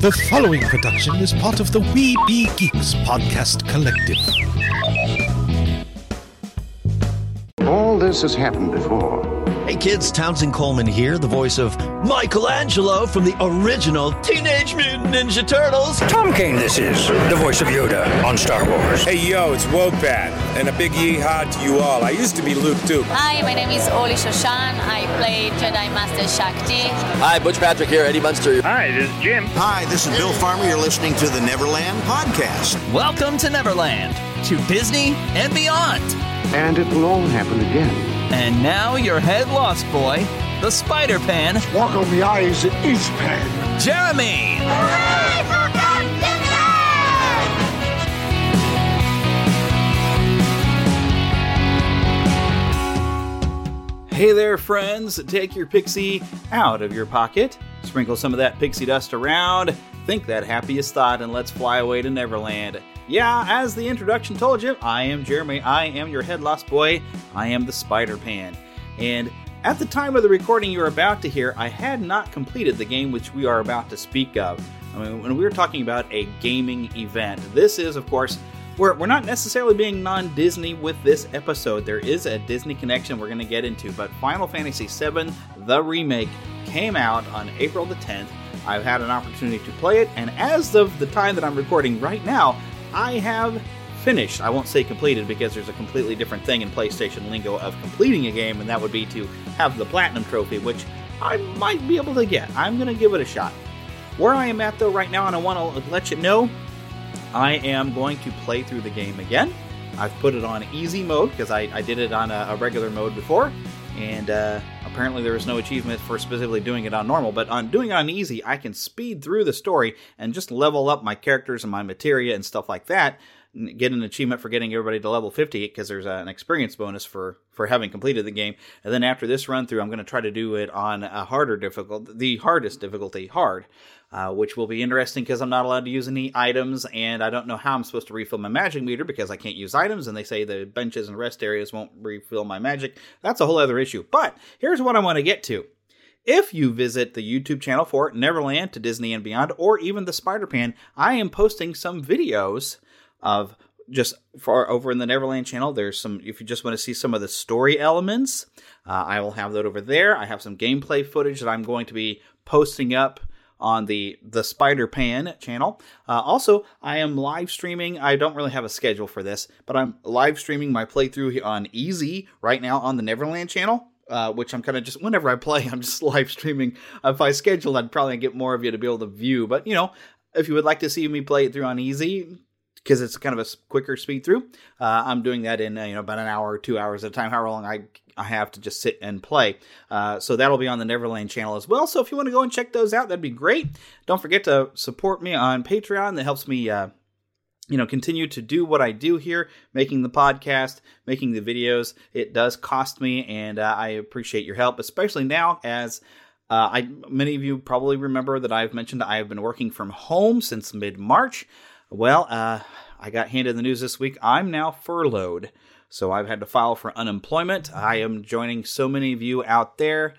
The following production is part of the We Be Geeks podcast collective. All this has happened before. Hey kids, Townsend Coleman here, the voice of Michelangelo from the original Teenage Mutant Ninja Turtles. Tom Kane, this is the voice of Yoda on Star Wars. Hey yo, it's Wopat, and a big yeehaw to you all. I used to be Luke too. Hi, my name is Orli Shoshan. I play Jedi Master Shaak Ti. Hi, Butch Patrick here, Eddie Munster. Hi, this is Jim. Hi, this is Bill Farmer. You're listening to the Neverland Podcast. Welcome to Neverland, to Disney and beyond. And it will all happen again. And now your head lost boy, the Spider Pan. Walk on the eyes in each pan. Jeremy. Hey there, friends. Take your pixie out of your pocket, sprinkle some of that pixie dust around, think that happiest thought, and let's fly away to Neverland. Yeah, as the introduction told you, I am Jeremy. I am your head lost boy. I am the Spider Pan. And at the time of the recording you're about to hear, I had not completed the game which we are about to speak of. I mean, when we were talking about a gaming event, this is, of course, we're, we're not necessarily being non Disney with this episode. There is a Disney connection we're going to get into, but Final Fantasy VII, the remake, came out on April the 10th. I've had an opportunity to play it, and as of the time that I'm recording right now, I have finished. I won't say completed because there's a completely different thing in PlayStation lingo of completing a game, and that would be to have the Platinum Trophy, which I might be able to get. I'm going to give it a shot. Where I am at, though, right now, and I want to let you know, I am going to play through the game again. I've put it on easy mode because I, I, did it on a, a, regular mode before, and uh, apparently there was no achievement for specifically doing it on normal. But on doing it on easy, I can speed through the story and just level up my characters and my materia and stuff like that. Get an achievement for getting everybody to level 50 because there's an experience bonus for for having completed the game. And then after this run through, I'm going to try to do it on a harder difficulty, the hardest difficulty, hard uh, which will be interesting because I'm not allowed to use any items, and I don't know how I'm supposed to refill my magic meter because I can't use items, and they say the benches and rest areas won't refill my magic. That's a whole other issue. But here's what I want to get to. If you visit the YouTube channel for Neverland to Disney and Beyond, or even the Spider Pan, I am posting some videos of just for over in the Neverland channel. There's some, if you just want to see some of the story elements, uh, I will have that over there. I have some gameplay footage that I'm going to be posting up on the the Spider Pan channel. Uh, also, I am live streaming. I don't really have a schedule for this, but I'm live streaming my playthrough on Easy right now on the Neverland channel. Uh, which I'm kind of just whenever I play, I'm just live streaming. If I scheduled, I'd probably get more of you to be able to view. But you know, if you would like to see me play it through on Easy, because it's kind of a quicker speed through. Uh, I'm doing that in uh, you know about an hour or two hours at a time, however long I I have to just sit and play. Uh, so that'll be on the Neverland channel as well. So if you want to go and check those out, that'd be great. Don't forget to support me on Patreon. That helps me. Uh, you know, continue to do what I do here, making the podcast, making the videos. It does cost me, and uh, I appreciate your help, especially now as uh, I many of you probably remember that I've mentioned I have been working from home since mid March. Well, uh, I got handed the news this week. I'm now furloughed. So I've had to file for unemployment. I am joining so many of you out there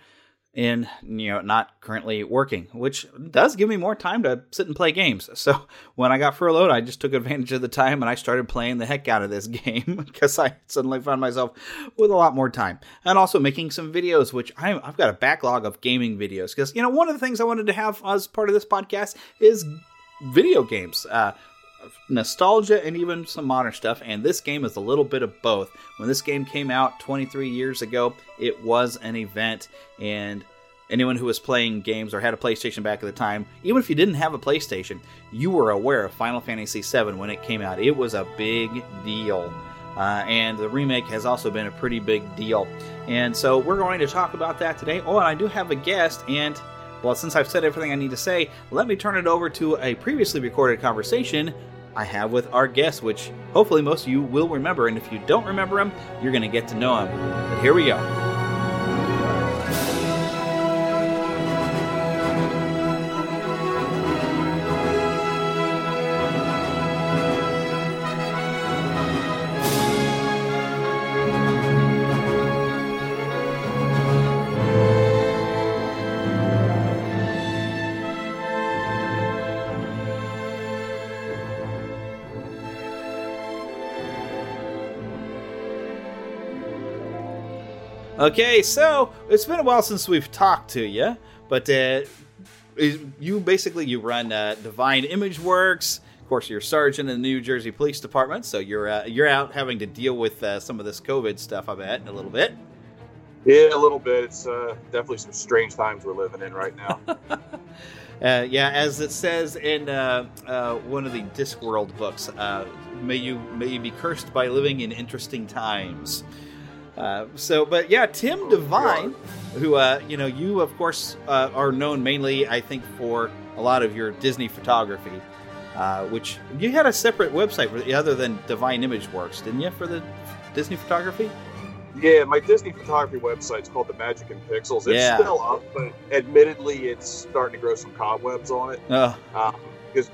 in you know not currently working which does give me more time to sit and play games so when i got furloughed i just took advantage of the time and i started playing the heck out of this game because i suddenly found myself with a lot more time and also making some videos which i have got a backlog of gaming videos because you know one of the things i wanted to have as part of this podcast is video games uh, nostalgia and even some modern stuff, and this game is a little bit of both. When this game came out 23 years ago, it was an event, and anyone who was playing games or had a PlayStation back at the time, even if you didn't have a PlayStation, you were aware of Final Fantasy VII when it came out. It was a big deal. Uh, and the remake has also been a pretty big deal. And so we're going to talk about that today. Oh, and I do have a guest, and well, since I've said everything I need to say, let me turn it over to a previously recorded conversation I have with our guest, which hopefully most of you will remember. And if you don't remember him, you're going to get to know him. But here we go. Okay, so it's been a while since we've talked to you, but uh, you basically you run uh, Divine Image Works. Of course, you're a sergeant in the New Jersey Police Department, so you're uh, you're out having to deal with uh, some of this COVID stuff. I bet a little bit. Yeah, a little bit. It's uh, definitely some strange times we're living in right now. Uh, yeah, as it says in uh, uh, one of the Discworld books, uh, may you may you be cursed by living in interesting times. Uh, so, but yeah, Tim Devine, who uh, you know, you of course are known mainly, I think, for a lot of your Disney photography, which you had a separate website for, other than Divine Image Works, didn't you, for the Disney photography? Yeah, my Disney photography website's called The Magic in Pixels. It's Yeah. still up, but admittedly, it's starting to grow some cobwebs on it. Oh, Because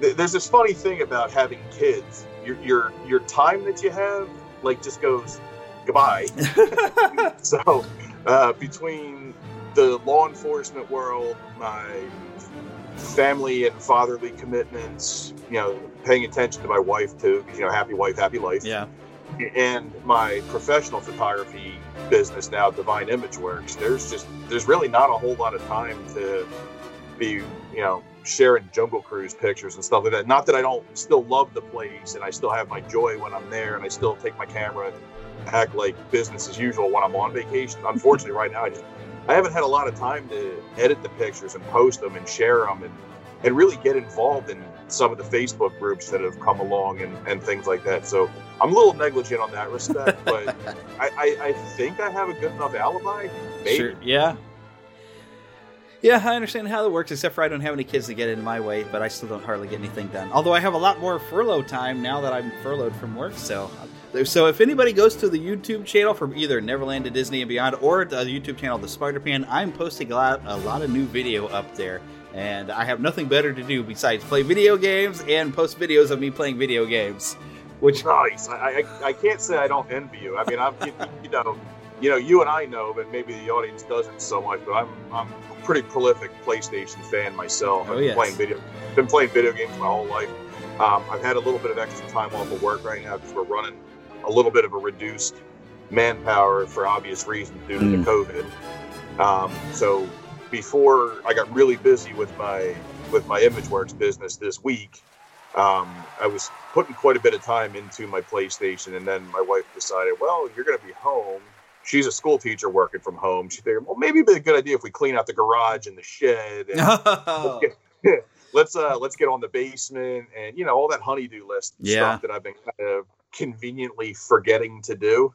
there's this funny thing about having kids. Your your your time that you have like just goes goodbye. so uh, between the law enforcement world, my family and fatherly commitments, you know, paying attention to my wife too, you know, happy wife, happy life yeah. and my professional photography business now divine image works there's just there's really not a whole lot of time to be you know sharing jungle cruise pictures and stuff like that not that i don't still love the place and i still have my joy when i'm there and i still take my camera and act like business as usual when i'm on vacation unfortunately right now i just i haven't had a lot of time to edit the pictures and post them and share them and and really get involved in some of the Facebook groups that have come along and, and things like that. So I'm a little negligent on that respect, but I, I, I think I have a good enough alibi. Maybe. Sure. Yeah. Yeah, I understand how that works, except for I don't have any kids to get in my way, but I still don't hardly get anything done. Although I have a lot more furlough time now that I'm furloughed from work, so. So if anybody goes to the YouTube channel from either Neverland to Disney and Beyond or the YouTube channel The Spider Pan, I'm posting a lot, a lot of new video up there, and I have nothing better to do besides play video games and post videos of me playing video games. Which nice. I, I, I can't say I don't envy you. I mean, I'm you, you know, you know, you and I know, but maybe the audience doesn't so much. But I'm I'm pretty prolific PlayStation fan myself. Oh, I've been yes. playing video, been playing video games my whole life. Um, I've had a little bit of extra time off of work right now because we're running a little bit of a reduced manpower for obvious reasons due to Mm. the COVID. Um, so before I got really busy with my with my ImageWorks business this week, um, I was putting quite a bit of time into my PlayStation, and then my wife decided, well, you're going to be home. She's a school teacher working from home. She figured, well, maybe it'd be a good idea if we clean out the garage and the shed. And Oh. let's, get, let's uh let's get on the basement and you know all that honeydew list Yeah. stuff that I've been kind of conveniently forgetting to do.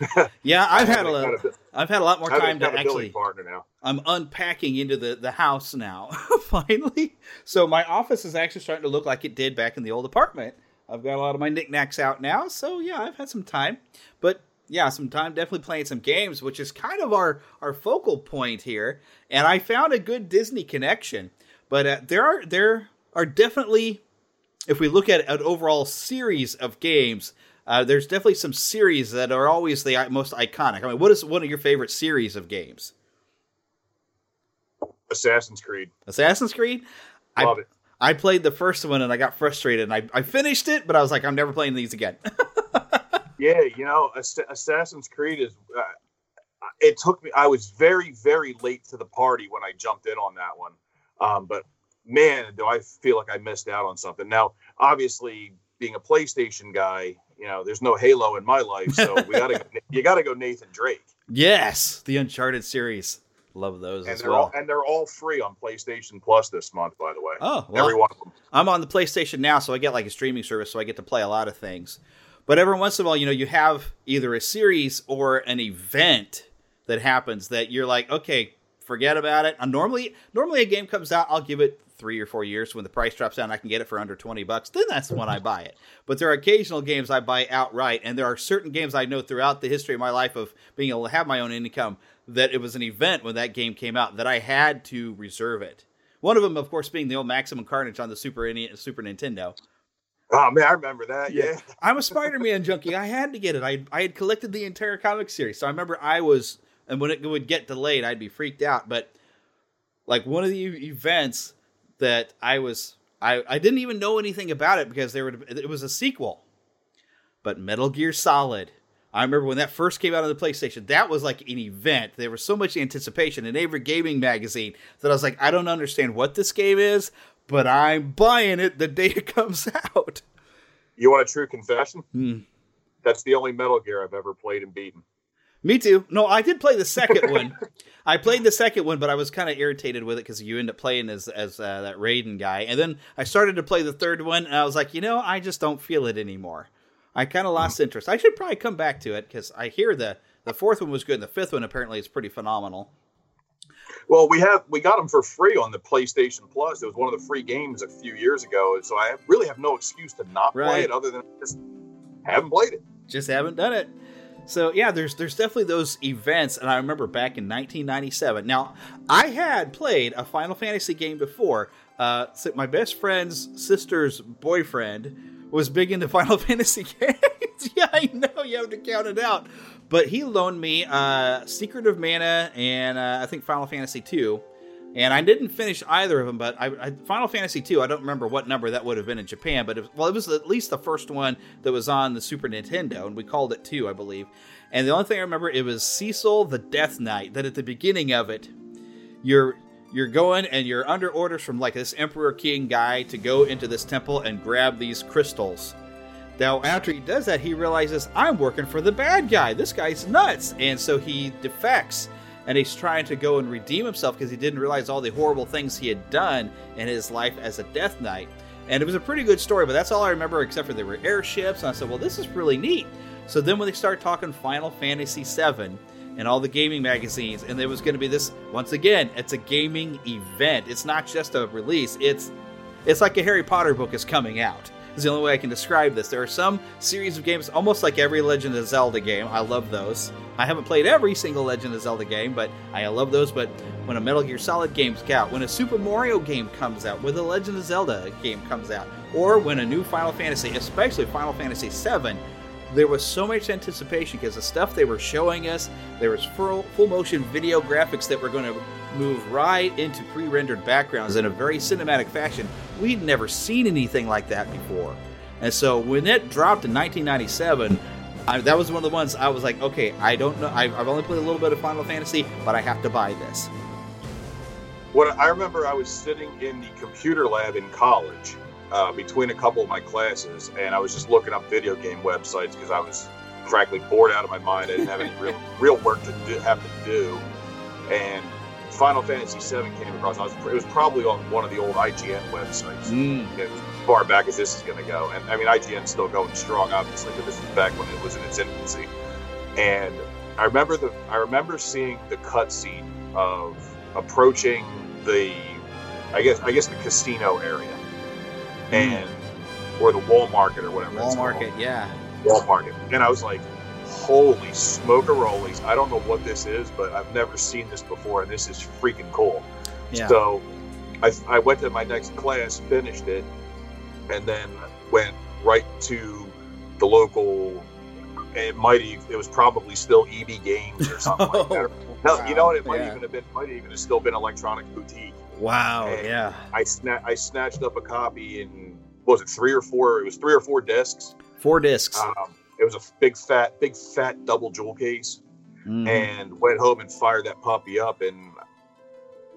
yeah, I've had a I've lot. I've had a lot more time to actually. partner now. I'm unpacking into the, the house now, finally. So my office is actually starting to look like it did back in the old apartment. I've got a lot of my knickknacks out now, so yeah, I've had some time. But yeah, some time definitely playing some games, which is kind of our, our focal point here. And I found a good Disney connection. But uh, there are there are definitely, if we look at an overall series of games, uh, there's definitely some series that are always the most iconic. I mean, what is one of your favorite series of games? Assassin's Creed. Assassin's Creed. Love I, it. I played the first one and I got frustrated and I, I finished it, but I was like, I'm never playing these again. Yeah, you know, Ass- Assassin's Creed is. Uh, it took me. I was very, very late to the party when I jumped in on that one. Um, but man, do I feel like I missed out on something. Now, obviously, being a PlayStation guy, you know, there's no Halo in my life, so we gotta. you got to go Nathan Drake, yes, the Uncharted series. Love those and as they're well. all and they're all free on PlayStation Plus this month, by the way. Oh, well, every one of them. I'm on the PlayStation now, so I get like a streaming service, so I get to play a lot of things. But every once in a while, you know, you have either a series or an event that happens that you're like, okay, forget about it. And normally, normally a game comes out, I'll give it three or four years when the price drops down. I can get it for under twenty bucks. Then that's when I buy it. But there are occasional games I buy outright, and there are certain games I know throughout the history of my life of being able to have my own income that it was an event when that game came out that I had to reserve it. One of them, of course, being the old Maximum Carnage on the Super Super Nintendo. Oh man, I remember that. Yeah. I'm a Spider-Man junkie. I had to get it. I I had collected the entire comic series, so I remember I was, and when it would get delayed, I'd be freaked out. But like one of the events that I was, I I didn't even know anything about it because there were it was a sequel. But Metal Gear Solid, I remember when that first came out on the PlayStation, that was like an event. There was so much anticipation in every gaming magazine that I was like, I don't understand what this game is, but I'm buying it the day it comes out. You want a true confession? Hmm. That's the only Metal Gear I've ever played and beaten. Me too. No, I did play the second one. I played the second one, but I was kind of irritated with it because you end up playing as as uh, that Raiden guy, and then I started to play the third one, and I was like, you know, I just don't feel it anymore. I kind of lost interest. I should probably come back to it because I hear the the fourth one was good, and the fifth one apparently is pretty phenomenal. Well, we have we got them for free on the PlayStation Plus. It was one of the free games a few years ago, and so I really have no excuse to not Right. play it other than just haven't played it. Just haven't done it. So yeah, there's there's definitely those events, and I remember back in 1997. Now I had played a Final Fantasy game before. Uh, so my best friend's sister's boyfriend was big into Final Fantasy games. yeah, I know you have to count it out, but he loaned me uh, Secret of Mana and uh, I think Final Fantasy 2. And I didn't finish either of them, but I, I, Final Fantasy II, I don't remember what number that would have been in Japan, but it was, well, it was at least the first one that was on the Super Nintendo, and we called it 2, I believe. And the only thing I remember, it was Cecil the Death Knight, that at the beginning of it, you're you're going and you're under orders from like this Emperor King guy to go into this temple and grab these crystals. Now, after he does that, he realizes I'm working for the bad guy. This guy's nuts, and so he defects and he's trying to go and redeem himself because he didn't realize all the horrible things he had done in his life as a Death Knight. And it was a pretty good story, but that's all I remember, except for there were airships. And I said, well, this is really neat. So then when they start talking Final Fantasy VII and all the gaming magazines, and there was going to be this once again, it's a gaming event. It's not just a release. It's it's like a Harry Potter book is coming out. Is the only way I can describe this. There are some series of games, almost like every Legend of Zelda game. I love those. I haven't played every single Legend of Zelda game, but I love those. But when a Metal Gear Solid game comes out, when a Super Mario game comes out, when a Legend of Zelda game comes out, or when a new Final Fantasy, especially Final Fantasy VII, there was so much anticipation because the stuff they were showing us, there was full, full motion video graphics that were going to move right into pre-rendered backgrounds in a very cinematic fashion. We'd never seen anything like that before. And so when it dropped in 1997, I, that was one of the ones I was like, okay, I don't know. I've, I've only played a little bit of Final Fantasy, but I have to buy this. What I remember, I was sitting in the computer lab in college uh, between a couple of my classes, and I was just looking up video game websites because I was frankly bored out of my mind. I didn't have any real real work to do, have to do, and Final Fantasy VII came across. I was, it was probably on one of the old IGN websites. Mm. As far back as this is going to go, and I mean IGN's still going strong, obviously, but this is back when it was in its infancy. And I remember the I remember seeing the cutscene of approaching the, I guess I guess the casino area, and or the wall market or whatever. Wall Market, yeah. Wall market, and I was like, "Holy smokerolies! I don't know what this is, but I've never seen this before, and this is freaking cool." Yeah. So, I, I went to my next class, finished it, and then went right to the local. It might it was probably still EB Games or something like that. No, you know what? It might Yeah. even have been might even have still been Electronic Boutique. Wow, And yeah. I sna- I snatched up a copy in what was it three or four? It was three or four discs. Four discs. Um, it was a big fat, big fat double jewel case, Mhm. and went home and fired that puppy up. And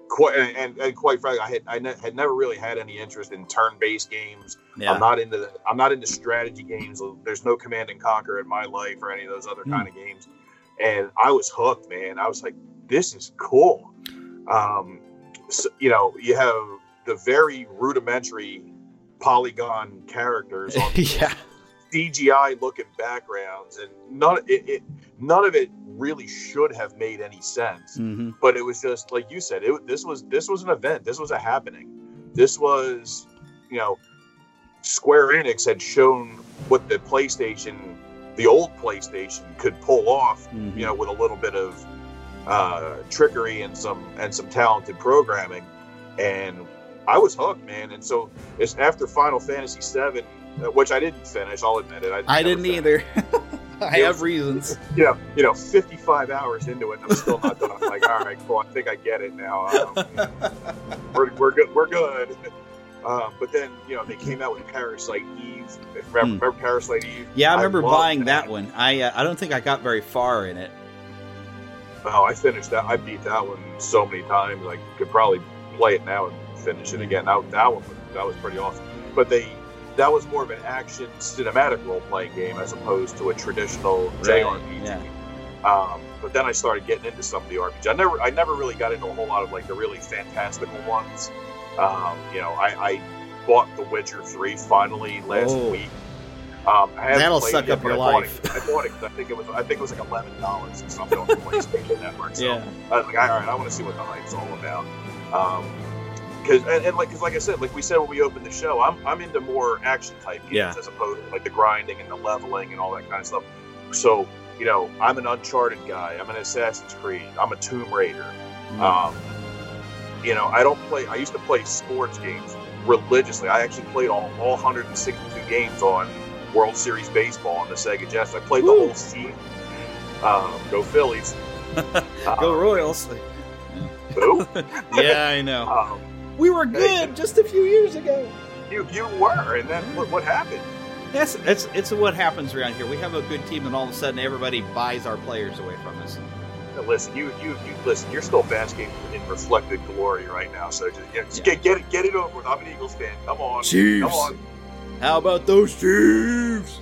quite and, and, and quite frankly, I had I ne- had never really had any interest in turn-based games. Yeah. I'm not into the, I'm not into strategy games. There's no Command and Conquer in my life or any of those other Hmm. kind of games. And I was hooked, man. I was like, this is cool. Um, so, you know, you have the very rudimentary polygon characters on yeah. CGI looking backgrounds, and none it, it none of it really should have made any sense. hmm But it was just like you said. It this was this was an event. This was a happening. This was, you know, Square Enix had shown what the PlayStation, the old PlayStation, could pull off. Mhm. You know, with a little bit of uh, trickery and some and some talented programming, and I was hooked, man. And so it's after Final Fantasy VII, which I didn't finish. I'll admit it. I, I didn't finished. either. I It have was- reasons. You know, you know, 55 hours into it, and I'm still not done. I'm like, all right, cool. I think I get it now. Um, we're, we're good. We're good. Um, but then you know they came out with Parasite Eve. Remember, hmm. remember Parasite Eve? Yeah, I remember I buying that, that one. I uh, I don't think I got very far in it. Oh, I finished that. I beat that one so many times. I could probably play it now and finish it again. That, that one that was pretty awesome. But they that was more of an action cinematic role playing game as opposed to a traditional right. JRPG. Yeah. Um, but then I started getting into some of the RPGs. I never I never really got into a whole lot of like the really fantastical ones. Um, you know, I, I, bought The Witcher three finally last oh. week. Um, That'll suck up your I life. Bought it, I bought it I think it was I think it was like eleven dollars or something on the PlayStation Network. So yeah. I was like, all right, I want to see what the hype's all about. Because and, and, like cause like I said, like we said when we opened the show, I'm I'm into more action type games yeah. as opposed to like the grinding and the leveling and all that kind of stuff. So you know, I'm an Uncharted guy. I'm an Assassin's Creed. I'm a Tomb Raider. Mm. Um, you know, I don't play. I used to play sports games religiously. I actually played all, all 162 games on World Series baseball on the Sega Genesis. I played Woo. the whole season. Um, go Phillies. go um, Royals. Yeah, I know. Um, we were good just a few years ago. You you were, and then what, what happened? Yes, it's it's what happens around here. We have a good team, and all of a sudden, everybody buys our players away from us. Now listen, you you you listen. You're still basking in reflected glory right now. So just, you know, just yeah. get get it get it over with. I'm an Eagles fan. Come on, Chiefs. Come on. How about those Chiefs?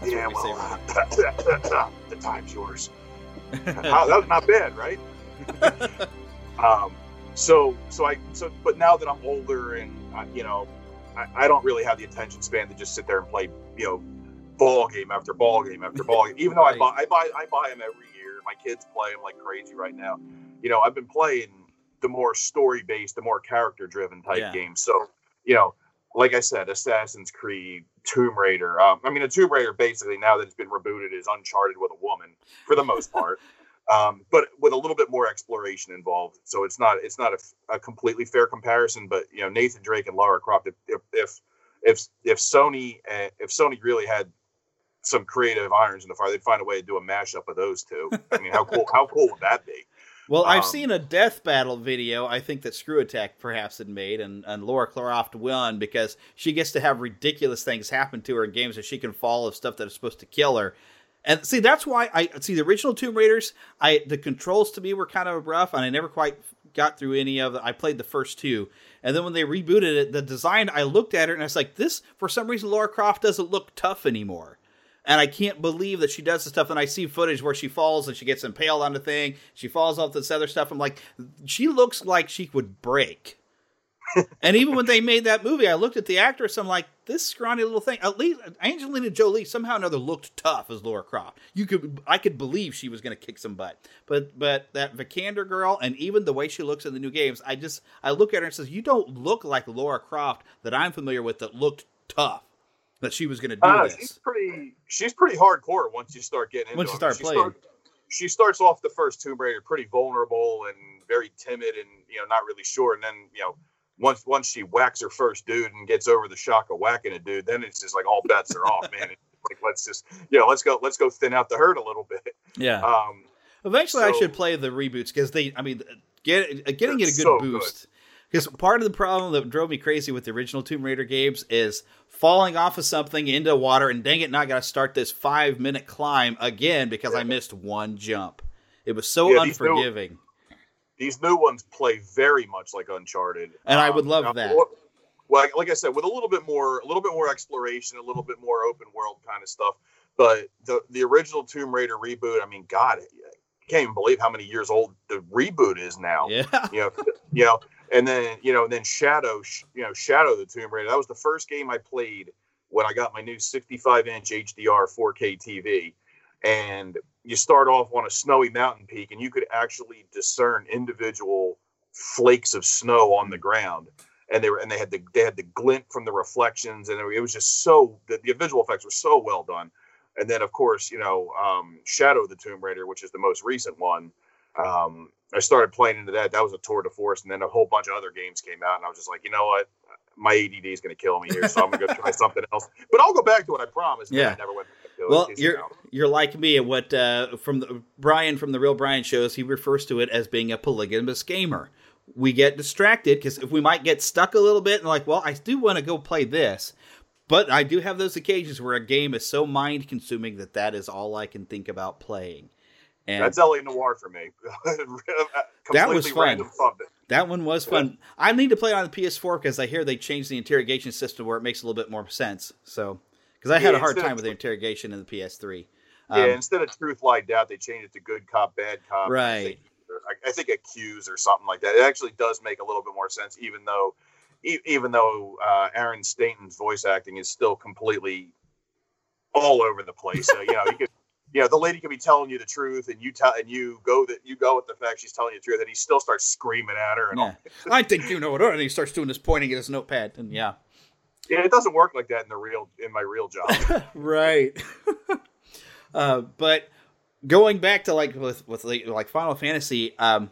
That's yeah, we well, the time's yours. That was not bad, right? um, so so I so but now that I'm older and uh, you know I, I, don't really have the attention span to just sit there and play you know ball game after ball game after ball game. Even though right. I buy I buy I buy them every year. My kids play them like crazy right now. You know I've been playing the more story based, the more character driven type yeah. games. So you know like I said, Assassin's Creed, Tomb Raider. Um, I mean, a Tomb Raider basically now that it's been rebooted is Uncharted with a woman for the most part um, but with a little bit more exploration involved. So it's not it's not a, a, completely fair comparison. But you know, Nathan Drake and Lara Croft. If if if if Sony uh, if Sony really had some creative irons in the fire, they'd find a way to do a mashup of those two. I mean, how cool how cool would that be? Well, I've um, seen a death battle video. I think that Screw Attack perhaps had made, and, and Laura Croft won because she gets to have ridiculous things happen to her in games that she can fall of stuff that is supposed to kill her. And see, that's why I see the original Tomb Raiders. I the controls to me were kind of rough, and I never quite got through any of. I played the first two, and then when they rebooted it, the design I looked at it and I was like, this for some reason Laura Croft doesn't look tough anymore. And I can't believe that she does the stuff. And I see footage where she falls and she gets impaled on the thing. She falls off this other stuff. I'm like, she looks like she would break and even when they made that movie, I looked at the actress. I'm like, this scrawny little thing. At least Angelina Jolie somehow or another looked tough as Laura Croft. You could, I could believe she was going to kick some butt. But but that Vikander girl, and even the way she looks in the new games, I just I look at her and says, you don't look like Laura Croft that I'm familiar with that looked tough. That she was going to do uh, this. She's pretty. She's pretty hardcore once you start getting into once you start she playing. Start, she starts off the first Tomb Raider pretty vulnerable and very timid and you know not really sure, and then you know once once she whacks her first dude and gets over the shock of whacking a dude, then it's just like all bets are off, man. like let's just you know let's go let's go thin out the herd a little bit. Yeah. Um, Eventually, so, I should play the reboots because they, I mean, get getting it a good so boost. Because part of the problem that drove me crazy with the original Tomb Raider games is falling off of something into water, and dang it, now I got to start this five minute climb again because I missed one jump. It was so yeah, unforgiving. These new ones play very much like Uncharted, and um, I would love now, that. Well, like I said, with a little bit more, a little bit more exploration, a little bit more open world kind of stuff. But the the original Tomb Raider reboot, I mean, God, I can't even believe how many years old the reboot is now. Yeah, you know, you know, and then you know, and then Shadow, you know, Shadow the Tomb Raider. That was the first game I played when I got my new 65 inch HDR 4K TV, and you start off on a snowy mountain peak and you could actually discern individual flakes of snow on the ground. And they were and they had the they had the glint from the reflections and it was just so the, the visual effects were so well done. And then of course you know um, shadow of the tomb raider which is the most recent one um, i started playing into that. That was a tour de force and then a whole bunch of other games came out and i was just like you know what? My add is going to kill me here so i'm going to go try something else. But i'll go back to what i promised yeah i never went well, you're you're like me. At what uh, from the, Brian from the Real Brian shows, he refers to it as being a polygamous gamer, we get distracted because if we might get stuck a little bit and like, well, I do want to go play this, but I do have those occasions where a game is so mind consuming that that is all I can think about playing. And That's LA Noire for me. that was fun. That one was fun. I need to play it on the PS4 because I hear they changed the interrogation system where it makes a little bit more sense. So, because I had yeah, a hard time with the interrogation in the PS3. Um, yeah, instead of truth, lie, doubt, they changed it to good cop, bad cop. Right. I think accuse or something like that. It actually does make a little bit more sense, even though, even though uh, Aaron Staton's voice acting is still completely all over the place. So, you know, you could, you know, the lady could be telling you the truth, and you tell, and you go that you go with the fact she's telling you the truth, and he still starts screaming at her. And yeah. I think you know it, and he starts doing this pointing at his notepad, and yeah. Yeah, it doesn't work like that in the real in my real job. right. uh, but going back to like with with like Final Fantasy, um,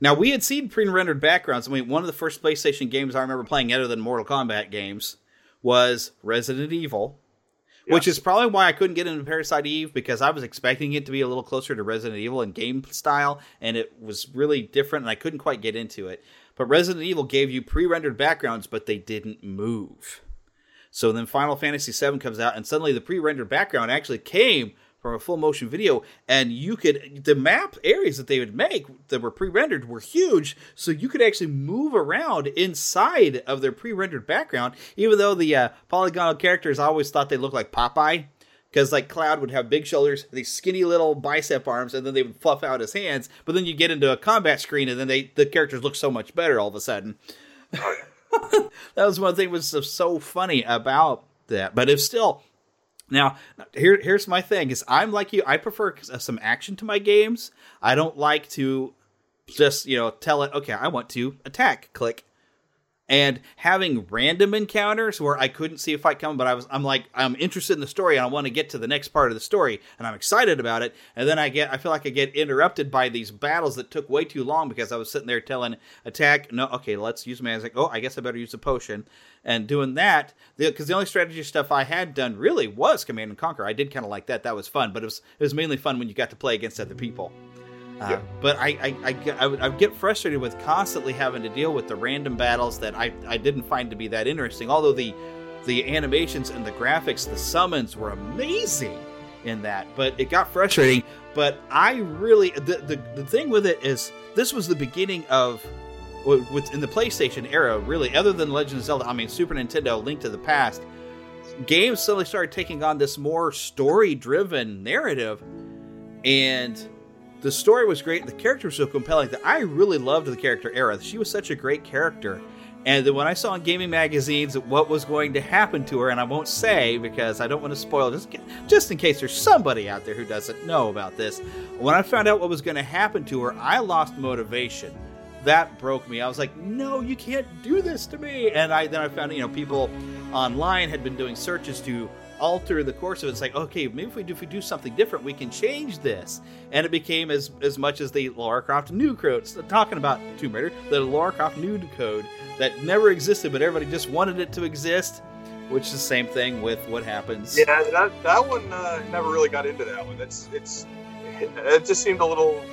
now we had seen pre-rendered backgrounds. I mean, one of the first PlayStation games I remember playing other than Mortal Kombat games was Resident Evil, which is probably why I couldn't get into Parasite Eve because I was expecting it to be a little closer to Resident Evil in game style, and it was really different, and I couldn't quite get into it. But Resident Evil gave you pre-rendered backgrounds, but they didn't move. So then Final Fantasy VII comes out, and suddenly the pre-rendered background actually came from a full motion video and you could the map areas that they would make that were pre-rendered were huge so you could actually move around inside of their pre-rendered background even though the uh, polygonal characters always thought they looked like popeye because like cloud would have big shoulders these skinny little bicep arms and then they would fluff out his hands but then you get into a combat screen and then they the characters look so much better all of a sudden oh, that was one thing was so funny about that but if still now, here here's my thing: is I'm like you. I prefer uh, some action to my games. I don't like to just you know tell it. Okay, I want to attack. Click. And having random encounters where I couldn't see a fight coming, but I was I'm like I'm interested in the story and I want to get to the next part of the story and I'm excited about it. And then I get I feel like I get interrupted by these battles that took way too long because I was sitting there telling attack no okay let's use magic oh I guess I better use a potion and doing that because the, the, only strategy stuff I had done really was Command and Conquer. I did kind of like that. That was fun, but it was it was mainly fun when you got to play against other people. Uh, yeah. But I I, I, I, would, I would get frustrated with constantly having to deal with the random battles that I, I didn't find to be that interesting. Although the the animations and the graphics, the summons were amazing in that, but it got frustrating. But I really the, the the thing with it is this was the beginning of in the PlayStation era, really, other than Legend of Zelda, I mean Super Nintendo, Link to the Past, games suddenly started taking on this more story-driven narrative, and the story was great. The character was so compelling that I really loved the character Era. She was such a great character. And then when I saw in gaming magazines what was going to happen to her, and I won't say because I don't want to spoil, just just in case there's somebody out there who doesn't know about this. When I found out what was going to happen to her, I lost motivation that broke me. I was like, no, you can't do this to me. And I then I found you know people online had been doing searches to alter the course of it. It's like, okay, maybe if we do if we do something different, we can change this. And it became as as much as the Lara Croft nude code. Talking about Tomb Raider, the Lara Croft nude code that never existed, but everybody just wanted it to exist. Which is the same thing with what happens. Yeah, that, that one uh, never really got into that one. It's it's it just seemed a little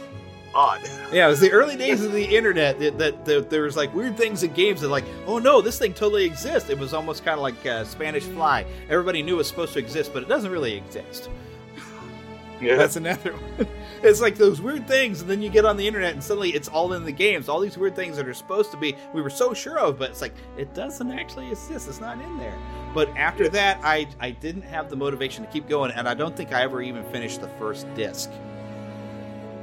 odd. Yeah, it was the early days of the internet that, that, that, there was like weird things in games that like, oh no, this thing totally exists. It was almost kind of like uh, Spanish Fly. Everybody knew it was supposed to exist, but it doesn't really exist. Yeah. That's another one. It's like those weird things, and then you get on the internet, and suddenly it's all in the games. All these weird things that are supposed to be, we were so sure of, but it's like it doesn't actually exist. It's not in there. But after that, I I didn't have the motivation to keep going, and I don't think I ever even finished the first disc.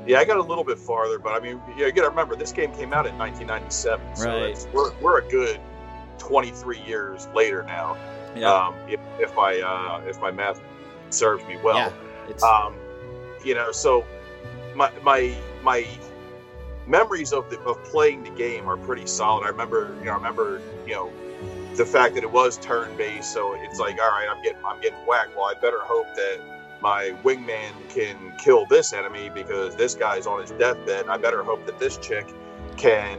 Yeah, I got a little bit farther, but I mean, you got to remember this game came out in 1997, so right. we're we're a good 23 years later now. Yeah. Um, if, if my uh, if my math serves me well, yeah, um, you know, so my my my memories of the of playing the game are pretty solid. I remember, you know, I remember, you know, the fact that it was turn based, so it's like, all right, I'm getting I'm getting whacked. Well, I better hope that my wingman can kill this enemy because this guy's on his deathbed. I better hope that this chick can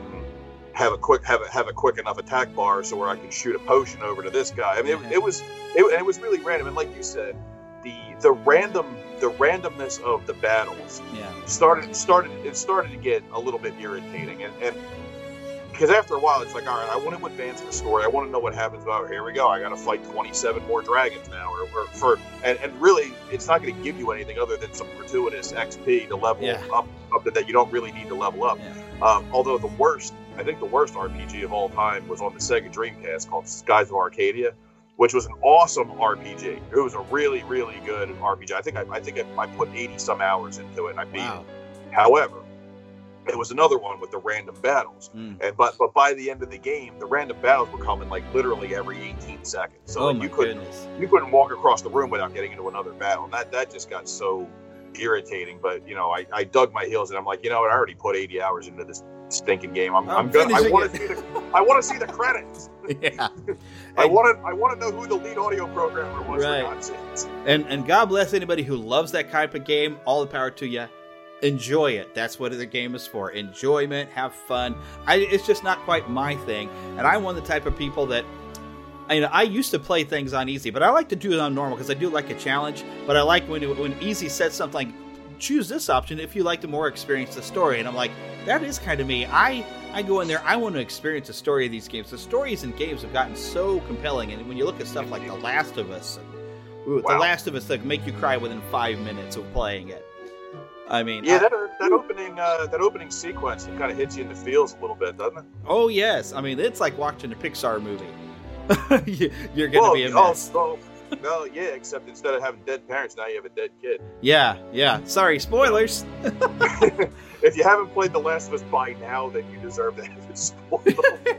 have a quick have a, have a quick enough attack bar so where I can shoot a potion over to this guy. I mean, it, mm-hmm. it was it, it was really random. And like you said, the the random the randomness of the battles yeah. started started it started to get a little bit irritating and, and because after a while, it's like, all right, I want to advance the story. I want to know what happens. About here we go. I got to fight 27 more dragons now, or, or for and, and really, it's not going to give you anything other than some gratuitous XP to level Yeah. up something that you don't really need to level up. Um, although the worst, I think the worst RPG of all time was on the Sega Dreamcast called Skies of Arcadia, which was an awesome RPG. It was a really, really good RPG. I think I, I think I, I put 80 some hours into it and I beat Wow. it. However, it was another one with the random battles. Mm. And but but by the end of the game, the random battles were coming like literally every 18 seconds. So oh you couldn't goodness. you couldn't walk across the room without getting into another battle. And that that just got so irritating. But you know, I, I dug my heels and I'm like, you know what? I already put 80 hours into this stinking game. I'm, I'm I'm, gonna. I want to see the I want to see the credits. yeah. I want to I want to know who the lead audio programmer was. Right. For God's sakes. And and God bless anybody who loves that type of game. All the power to you. Enjoy it. That's what the game is for. Enjoyment, have fun. I, it's just not quite my thing. And I'm one of the type of people that, I, you know, I used to play things on easy, but I like to do it on normal because I do like a challenge. But I like when when easy says something, like, choose this option if you like to more experience the story. And I'm like, that is kind of me. I I go in there. I want to experience the story of these games. The stories in games have gotten so compelling, and when you look at stuff like The Last of Us, ooh, The Last of Us that make you cry within five minutes of playing it. I mean, Yeah, that that opening uh, that opening sequence it kind of hits you in the feels a little bit, doesn't it? oh yes. I mean, it's like watching a Pixar movie. You- You're gonna Well, be a oh, mess. oh, no, yeah. Except instead of having dead parents, now you have a dead kid. Yeah, yeah. Sorry, spoilers. If you haven't played The Last of Us by now, then you deserve to have it spoiled.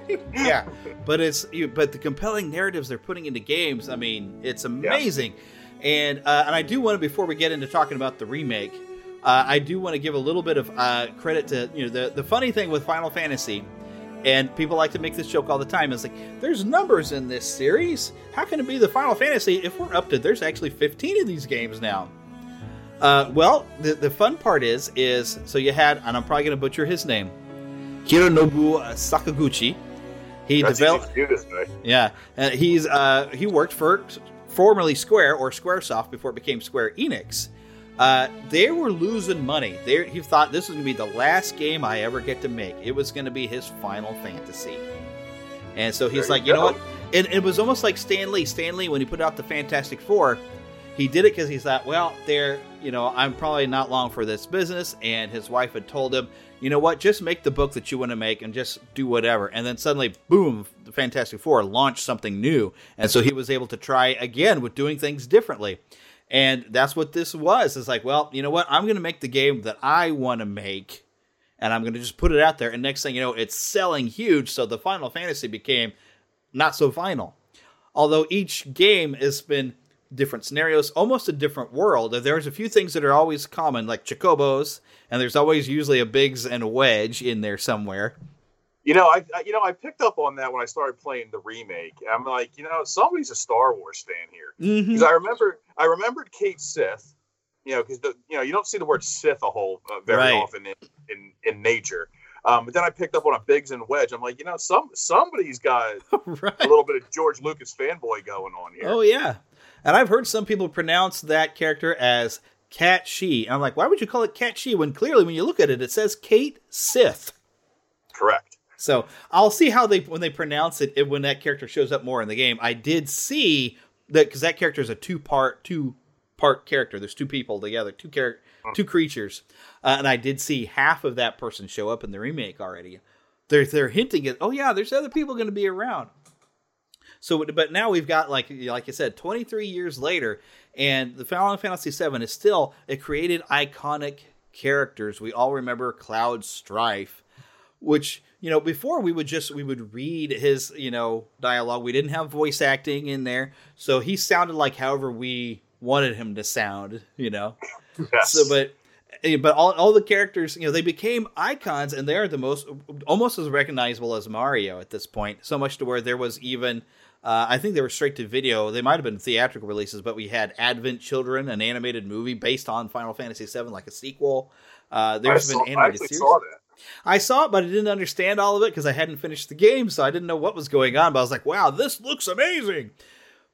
yeah, but it's you, but the compelling narratives they're putting into games. I mean, it's amazing. And uh, and I do want to before we get into talking about the remake, uh, I do want to give a little bit of uh, credit to you know the the funny thing with Final Fantasy. And people like to make this joke all the time. Is like, there's numbers in this series. How can it be the Final Fantasy if we're up to there's actually 15 of these games now? Uh, well, the, the fun part is, is so you had, and I'm probably going to butcher his name, Hironobu Sakaguchi. He That's developed, easy to do this way. yeah, he's uh, he worked for formerly Square or SquareSoft before it became Square Enix. Uh, they were losing money. They he thought this was going to be the last game I ever get to make. It was going to be his Final Fantasy, and so he's There like, you you know what? And it was almost like Stan Lee. Stan Lee when he put out the Fantastic Four, he did it because he thought, well, they're you know I'm probably not long for this business, and his wife had told him, you know what, just make the book that you want to make and just do whatever. And then suddenly, boom, the Fantastic Four launched something new, and so he was able to try again with doing things differently. And that's what this was. It's like, well, you know what? I'm going to make the game that I want to make, and I'm going to just put it out there. And next thing you know, it's selling huge. So the Final Fantasy became not so final. Although each game has been different scenarios, almost a different world. There's a few things that are always common, like chocobos, and there's always usually a Biggs and a Wedge in there somewhere. You know, I, I you know I picked up on that when I started playing the remake. I'm like, you know, somebody's a Star Wars fan here Mm-hmm. because I remember I remembered Cait Sith. You know, because you know you don't see the word Sith a whole uh, very Right. often in, in in nature. Um, but then I picked up on a Biggs and Wedge. I'm like, you know, some somebody's got right. a little bit of George Lucas fanboy going on here. Oh yeah, and I've heard some people pronounce that character as Cat She. I'm like, why would you call it Cat She when clearly when you look at it, it says Cait Sith. Correct. So I'll see how they when they pronounce it it- when that character shows up more in the game. I did see that because that character is a two part two part character. There's two people together, two char- two creatures, uh, and I did see half of that person show up in the remake already. They're they're hinting at oh yeah, there's other people going to be around. So, but now we've got like like I said, 23 years later, and the Final Fantasy VII is still it created iconic characters. We all remember Cloud Strife, which you know before we would just we would read his you know dialogue. We didn't have voice acting in there, so he sounded like however we wanted him to sound. You know, Yes. so but. eh, But all, all the characters, you know, they became icons, and they are the most, almost as recognizable as Mario at this point. So much to where there was even, uh, I think they were straight to video. They might have been theatrical releases, but we had Advent Children, an animated movie based on Final Fantasy VII, like a sequel. Uh, I, there's saw, been I animated actually series. saw that. I saw it, but I didn't understand all of it because I hadn't finished the game, so I didn't know what was going on. But I was like, "Wow, this looks amazing!"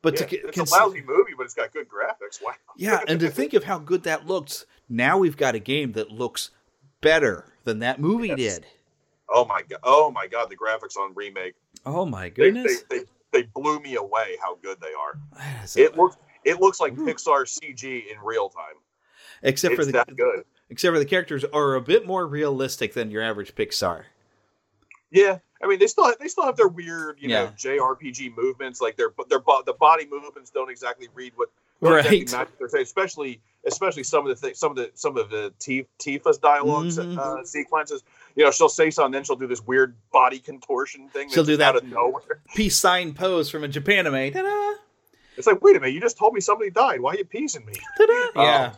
But Yeah, to it's cons- a lousy movie, but it's got good graphics. Wow. yeah, and to think of how good that looked, now we've got a game that looks better than that movie did. Oh my god! Oh my god! The graphics on remake. Oh my goodness! they, they, they blew me away how good they are. It looks it looks like Pixar CG in real time. except for the that good. Except for the characters are a bit more realistic than your average Pixar. Yeah, I mean they still have, they still have their weird you know JRPG movements. Like their their bo- the body movements don't exactly read what don't exactly Right. match saying. Especially especially some of the things some of the some of the T- Tifa's dialogues Mhm. uh, sequences. You know, she'll say something, then she'll do this weird body contortion thing. She'll do just out that- of nowhere. Peace sign pose from a Japan anime. Ta-da! It's like, wait a minute, you just told me somebody died. Why are you piecing me? Ta-da! Yeah.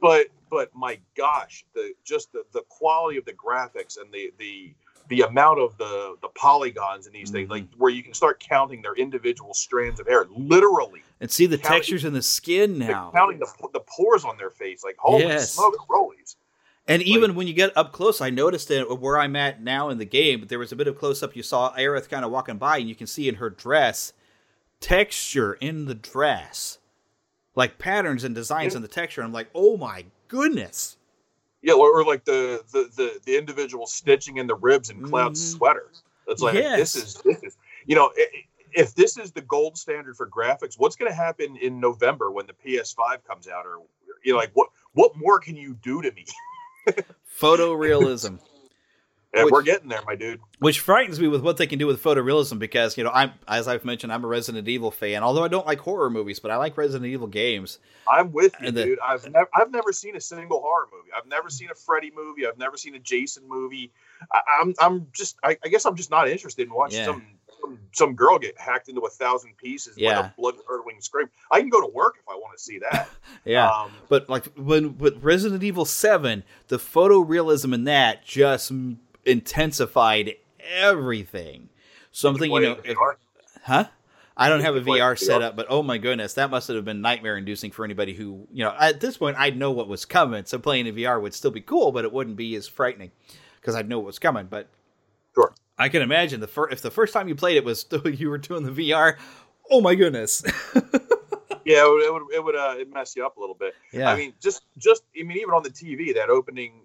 But but my gosh, the just the, the quality of the graphics and the the the amount of the the polygons in these things, Mm-hmm. like where you can start counting their individual strands of hair, literally And see the Counting- textures in the skin now. counting the the pores on their face. Like holy Yes. smoke, rollies! And even when you get up close, I noticed it where I'm at now in the game, there was a bit of close up. You saw Aerith kind of walking by, and you can see in her dress texture in the dress, like patterns and designs in the texture. I'm like, oh my goodness! Yeah, or, or like the, the the the individual stitching in the ribs and Cloud's Mhm. sweater. It's like Yes. this is this is you know. if this is the gold standard for graphics, what's going to happen in November when the PS5 comes out? Or you know, like what what more can you do to me? Photorealism. And Which- we're getting there, my dude. which frightens me with what they can do with photorealism because you know I'm as I've mentioned I'm a Resident Evil fan although I don't like horror movies but I like Resident Evil games I'm with you, the- dude. I've never I've never seen a single horror movie. I've never seen a Freddy movie. I've never seen a Jason movie. I, I'm I'm just I, I guess I'm just not interested in watching Yeah. some, some some girl get hacked into a thousand pieces with a blood curdling scream. I can go to work if I want to see that. yeah Um, but like when with Resident Evil 7 the photorealism in that just intensified everything something you play know if, huh I don't have a you VR? setup, but oh my goodness, that must have been nightmare inducing for anybody who, you know, at this point I'd know what was coming, so playing in VR would still be cool, but it wouldn't be as frightening because I'd know what was coming. But Sure. I can imagine the fir- if the first time you played it was you were doing the VR. Oh my goodness! yeah, it would it would, it would uh, it mess you up a little bit. Yeah. I mean, just just I mean, even on the TV, that opening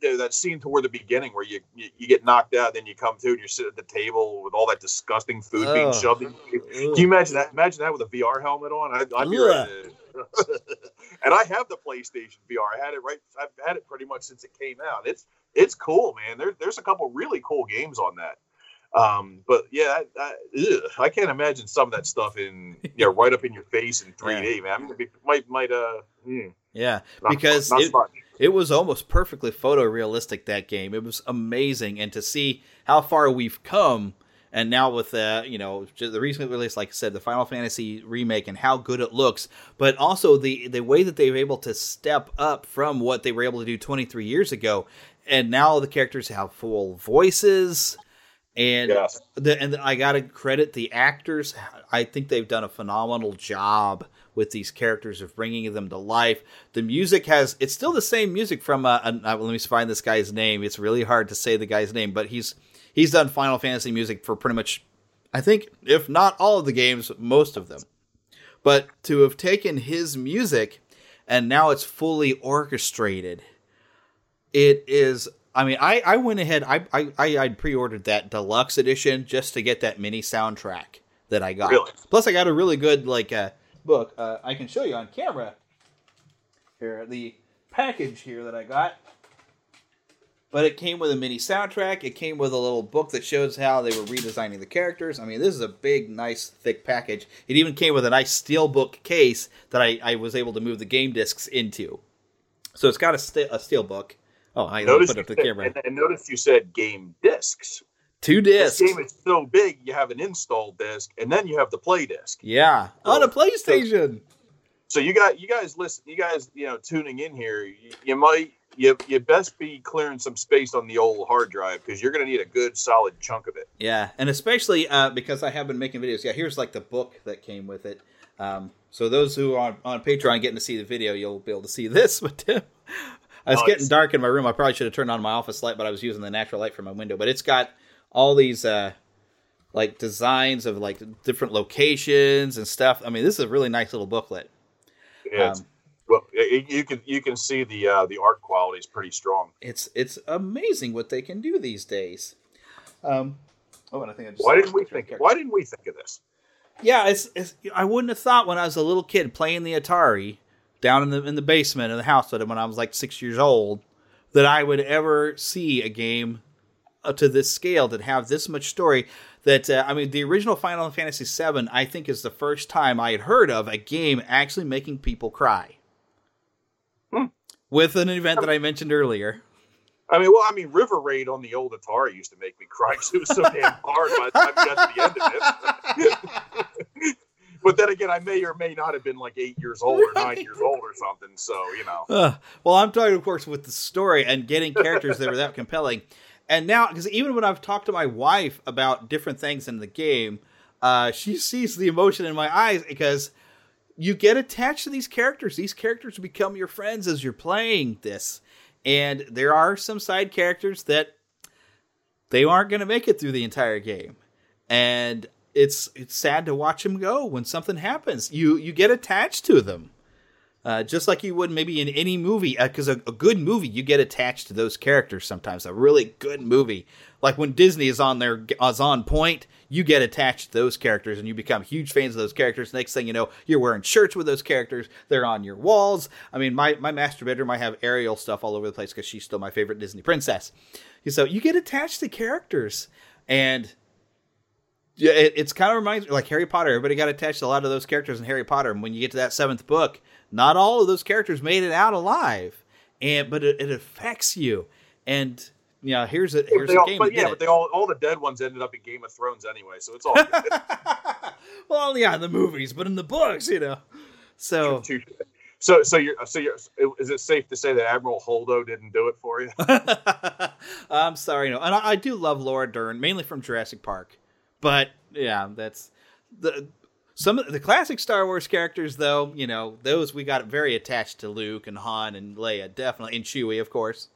that scene toward the beginning where you, you you get knocked out, then you come to and you're sitting at the table with all that disgusting food being shoved in. you. Can you imagine that? Imagine that with a VR helmet on. Be ready and I have the PlayStation VR. I had it right. I've had it pretty much since it came out. It's it's cool, man. There, there's a couple really cool games on that. Um, but yeah, I, I, ugh, I can't imagine some of that stuff in you know right up in your face in 3D, man. I mean, it might might uh mm, yeah, not- because not it, fun. it was almost perfectly photorealistic that game. It was amazing, and to see how far we've come, and now with uh, you know just the recent release, like I said, the Final Fantasy remake, and how good it looks, but also the the way that they were able to step up from what they were able to do 23 years ago, and now the characters have full voices. And Yes. the, and I gotta credit the actors. I think they've done a phenomenal job with these characters of bringing them to life. The music has it's still the same music from. Uh, uh, let me find this guy's name. It's really hard to say the guy's name, but he's he's done Final Fantasy music for pretty much, I think, if not all of the games, most of them. But to have taken his music and now it's fully orchestrated, it is I mean, I, I went ahead. I I I pre-ordered that deluxe edition just to get that mini soundtrack that I got. Really? Plus, I got a really good like uh, book. Uh, I can show you on camera. Here, the package here that I got. But it came with a mini soundtrack. It came with a little book that shows how they were redesigning the characters. I mean, this is a big, nice, thick package. It even came with a nice steelbook case that I, I was able to move the game discs into. So it's got a, st- a steel book. Oh, I Notice put you up the said- camera. And, and notice you said game discs. Two discs. This game is so big, you have an install disc, and then you have the play disc. Yeah, on a PlayStation. So you got you guys listen, you guys you know tuning in here. You, you might you you best be clearing some space on the old hard drive because you're going to need a good solid chunk of it. Yeah, and especially uh, because I have been making videos. Yeah, here's like the book that came with it. Um, so those who are on, on Patreon getting to see the video, you'll be able to see this. But uh, it's Nice. getting dark in my room. I probably should have turned on my office light, but I was using the natural light from my window. But it's got all these uh, like designs of like different locations and stuff. I mean, this is a really nice little booklet. Yeah, Um, well, y- you can you can see the uh, the art quality is pretty strong. It's it's amazing what they can do these days. Um, oh, and I think I just why didn't we think? Why didn't we think of this? Yeah, it's, it's I wouldn't have thought when I was a little kid playing the Atari down in the in the basement of the house with him when I was like six years old that I would ever see a game up to this scale that have this much story. That uh, I mean, the original Final Fantasy VII, I think, is the first time I had heard of a game actually making people cry. Hmm. With an event that I mentioned earlier. I mean, well, I mean, River Raid on the old Atari used to make me cry because it was so damn hard by the time you got to the end of it. but then again, I may or may not have been like eight years old or nine years old or something. So you know. Uh, well, I'm talking, of course, with the story and getting characters that are that compelling. And now, because even when I've talked to my wife about different things in the game, uh, she sees the emotion in my eyes because you get attached to these characters. These characters become your friends as you're playing this. And there are some side characters that they aren't going to make it through the entire game. And it's it's sad to watch them go when something happens. You you get attached to them. Uh, just like you would maybe in any movie, because uh, a, a, good movie, you get attached to those characters sometimes. A really good movie, like when Disney is on their is on point, you get attached to those characters and you become huge fans of those characters. Next thing you know, you're wearing shirts with those characters. They're on your walls. I mean, my my master bedroom, I have Ariel stuff all over the place because she's still my favorite Disney princess. So you get attached to characters, and yeah, it, it's kind of reminds me like Harry Potter. Everybody got attached to a lot of those characters in Harry Potter, and when you get to that seventh book not all of those characters made it out alive, and but it, it affects you. And you know, here's a here's a all, game. But yeah, but they all all the dead ones ended up in Game of Thrones anyway, so it's all. well, yeah, in the movies, but in the books, you know. So. So, so you're, so you're, is it safe to say that Admiral Holdo didn't do it for you? I'm sorry, no, and I, I do love Laura Dern, mainly from Jurassic Park, but yeah, that's the some of the classic Star Wars characters, though, you know, those we got very attached to Luke and Han and Leia, definitely, and Chewie, of course.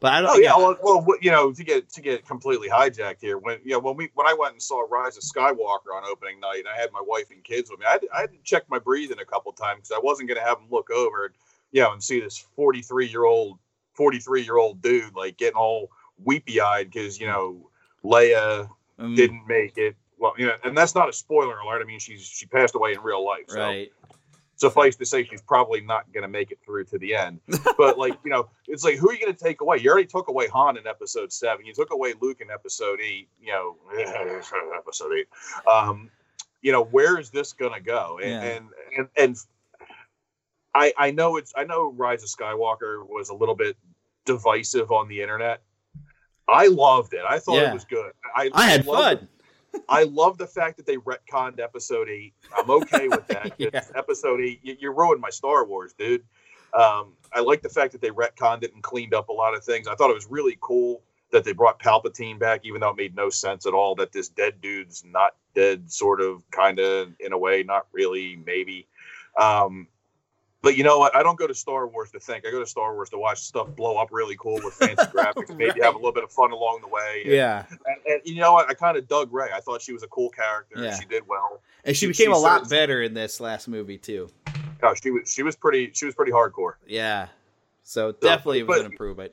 But I don't. Oh yeah, well, well, you know, to get to get completely hijacked here, when you know when we when I went and saw Rise of Skywalker on opening night, and I had my wife and kids with me. I had, I had to check my breathing a couple times because I wasn't going to have them look over, and, you know, and see this forty three year old forty three year old dude like getting all weepy eyed because you know Leia mm. didn't make it well, you know, and that's not a spoiler alert. I mean, she's she passed away in real life. So right. Suffice to say, she's probably not going to make it through to the end. But like, you know, it's like, who are you going to take away? You already took away Han in Episode Seven. You took away Luke in Episode Eight. You know, Episode Eight. Um, you know, where is this going to go? And, yeah. and and and I I know it's I know Rise of Skywalker was a little bit divisive on the internet. I loved it. I thought yeah. it was good. I, I had fun. It. I love the fact that they retconned episode eight. I'm okay with that. yeah. Episode eight, you, you ruined my Star Wars, dude. Um, I like the fact that they retconned it and cleaned up a lot of things. I thought it was really cool that they brought Palpatine back, even though it made no sense at all. That this dead dude's not dead, sort of, kind of, in a way, not really, maybe. Um, but you know what? I don't go to Star Wars to think. I go to Star Wars to watch stuff blow up really cool with fancy graphics, maybe have a little bit of fun along the way. And, yeah. And, and, you know what? I kind of dug Rey. I thought she was a cool character. Yeah. She did well. And she, she became she a lot better in this last movie too. Gosh, she was she was pretty she was pretty hardcore. Yeah. So definitely so, was an improvement.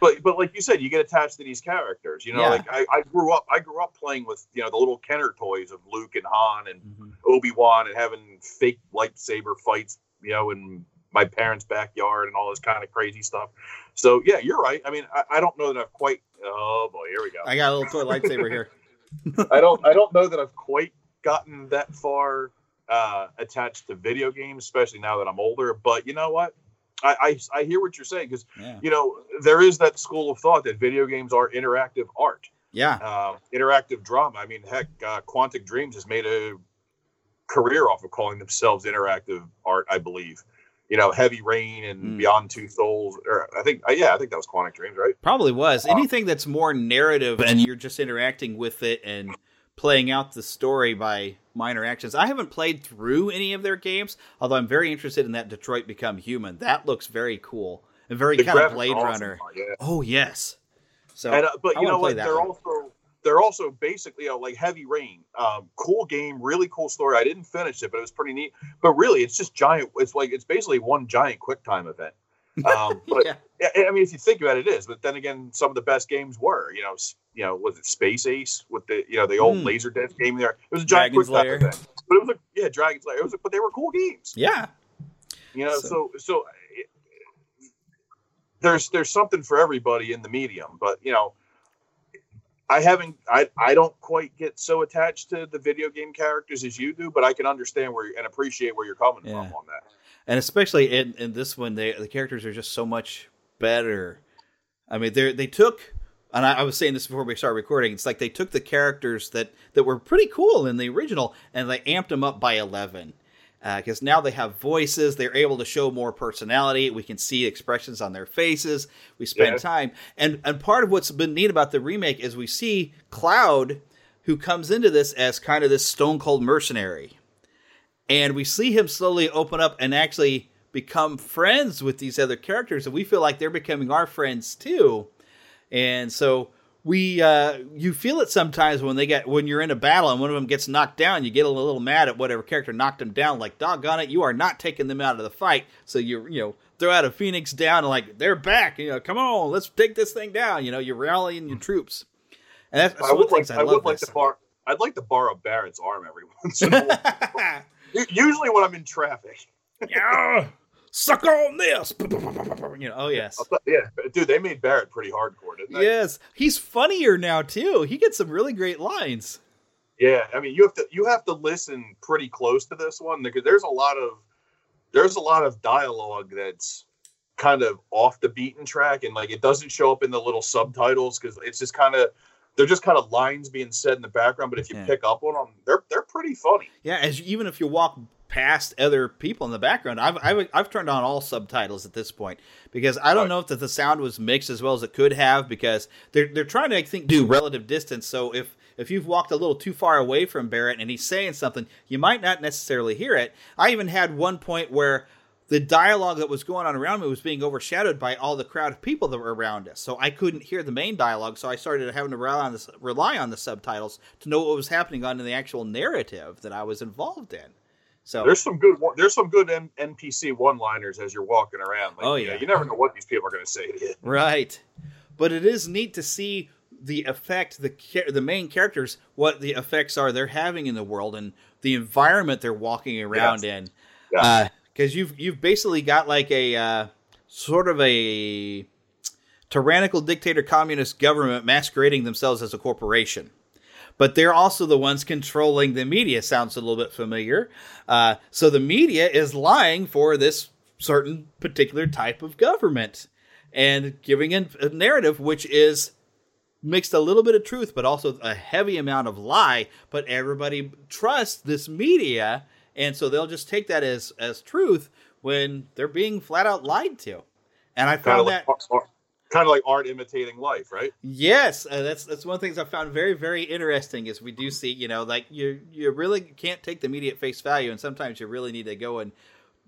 But but like you said, you get attached to these characters. You know, yeah. like I, I grew up I grew up playing with you know the little Kenner toys of Luke and Han and mm-hmm. Obi Wan and having fake lightsaber fights. You know, in my parents' backyard and all this kind of crazy stuff. So yeah, you're right. I mean, I, I, don't know that I've quite. Oh boy, here we go. I got a little toy lightsaber here. I don't. I don't know that I've quite gotten that far uh, attached to video games, especially now that I'm older. But you know what? I I, I hear what you're saying because yeah. you know there is that school of thought that video games are interactive art. Yeah. Uh, interactive drama. I mean, heck, uh, Quantic Dreams has made a career off of calling themselves interactive art. I believe you know, Heavy Rain and mm. Beyond Two Souls. Or I think, uh, yeah, I think that was Quantic Dreams, right? Probably was. Um, Anything that's more narrative and you're just interacting with it and playing out the story by minor actions. I haven't played through any of their games, although I'm very interested in that Detroit Become Human. That looks very cool and very kind of Blade awesome. Runner. Yeah. Oh yes. So, and, uh, but I you know what? They're one. also they're also basically you know, like Heavy Rain. Um, cool game, really cool story. I didn't finish it, but it was pretty neat. But really, it's just giant. It's like it's basically one giant QuickTime event. Um, but yeah. I mean, if you think about it, it is. But then again, some of the best games were, you know, you know, was it Space Ace with the you know the old mm. laser death game there? It was a giant Dragon's Lair. thing, but it was a yeah, Dragon's Lair. It was, a, but they were cool games. Yeah, you know, so so, so it, there's there's something for everybody in the medium, but you know. I haven't. I I don't quite get so attached to the video game characters as you do, but I can understand where and appreciate where you're coming yeah. from on that. And especially in, in this one, they the characters are just so much better. I mean, they they took, and I, I, was saying this before we started recording. It's like they took the characters that that were pretty cool in the original, and they amped them up by eleven. Because uh, now they have voices, they're able to show more personality. We can see expressions on their faces. We spend yeah. time, and and part of what's been neat about the remake is we see Cloud, who comes into this as kind of this stone cold mercenary, and we see him slowly open up and actually become friends with these other characters, and we feel like they're becoming our friends too. And so we, uh, you feel it sometimes when they get when you're in a battle and one of them gets knocked down, you get a little mad at whatever character knocked them down. Like, doggone it, you are not taking them out of the fight. So you, you know, throw out a phoenix down and like they're back. You know, come on, let's take this thing down. You know, you're rallying your troops. And that's, that's I would like, I, I would like to bar. I'd like to borrow Barrett's arm every once in a while. Usually when I'm in traffic. yeah suck on this. You know, oh yes, yeah, dude, they made Barrett pretty hardcore, didn't they? Yes, he's funnier now too. He gets some really great lines. Yeah, I mean, you have to you have to listen pretty close to this one because there's a lot of there's a lot of dialogue that's kind of off the beaten track and like it doesn't show up in the little subtitles because it's just kind of they're just kind of lines being said in the background but if you yeah. pick up on them they're they're pretty funny yeah as even if you walk past other people in the background. I've, I've, I've turned on all subtitles at this point because I don't know if the sound was mixed as well as it could have because they're they're trying to I think do relative distance. So if if you've walked a little too far away from Barrett and he's saying something, you might not necessarily hear it. I even had one point where the dialogue that was going on around me was being overshadowed by all the crowd of people that were around us. So I couldn't hear the main dialogue. So I started having to rely on the, rely on the subtitles to know what was happening on in the actual narrative that I was involved in. So there's some good there's some good N- NPC one-liners as you're walking around. Like, oh yeah, you, you never know what these people are going to say to you. Right, but it is neat to see the effect the the main characters what the effects are they're having in the world and the environment they're walking around yes. in. Because yeah. uh, you've you've basically got like a uh, sort of a tyrannical dictator communist government masquerading themselves as a corporation but they're also the ones controlling the media. Sounds a little bit familiar. Uh, so the media is lying for this certain particular type of government and giving a narrative which is mixed a little bit of truth, but also a heavy amount of lie. But everybody trusts this media, and so they'll just take that as as truth when they're being flat out lied to. And I found that kind of like art imitating life, right? Yes, uh, that's that's one of the things I found very very interesting. Is we do see, you know, like you you really can't take the immediate face value, and sometimes you really need to go and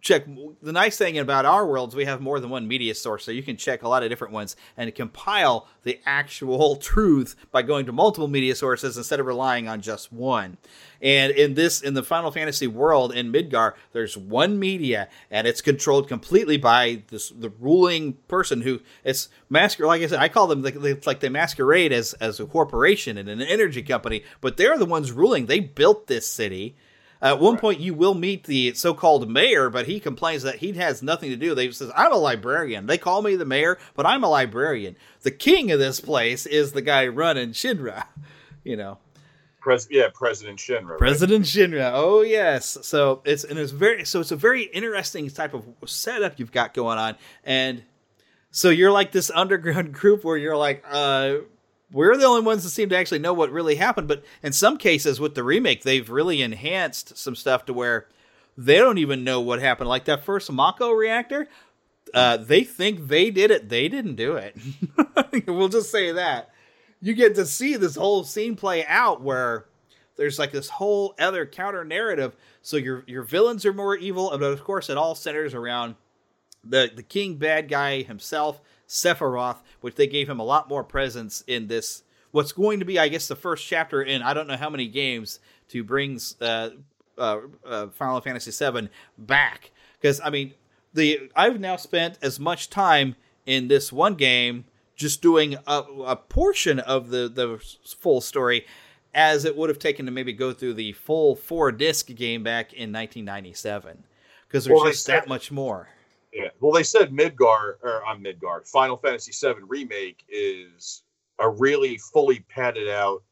check the nice thing about our worlds we have more than one media source so you can check a lot of different ones and compile the actual truth by going to multiple media sources instead of relying on just one. And in this in the final fantasy world in midgar there's one media and it's controlled completely by this the ruling person who it's masquerade like i said i call them like they masquerade as as a corporation and an energy company but they're the ones ruling. They built this city at one right. point, you will meet the so-called mayor, but he complains that he has nothing to do. They says, "I'm a librarian. They call me the mayor, but I'm a librarian. The king of this place is the guy running Shinra." You know, Pres- yeah, President Shinra. President right? Shinra. Oh yes. So it's and it's very so it's a very interesting type of setup you've got going on, and so you're like this underground group where you're like, uh, we're the only ones that seem to actually know what really happened. But in some cases, with the remake, they've really enhanced some stuff to where they don't even know what happened. Like that first Mako reactor, uh, they think they did it. They didn't do it. we'll just say that. You get to see this whole scene play out where there's like this whole other counter narrative. So your your villains are more evil, but of course, it all centers around the the king bad guy himself Sephiroth, which they gave him a lot more presence in this. What's going to be, I guess, the first chapter in I don't know how many games to bring uh, uh, uh, Final Fantasy VII back. Because I mean, the I've now spent as much time in this one game just doing a, a portion of the the full story as it would have taken to maybe go through the full four disc game back in 1997 because there's Well, just that much more. Yeah. Well, they said Midgar or on Midgar, Final Fantasy VII remake is a really fully padded out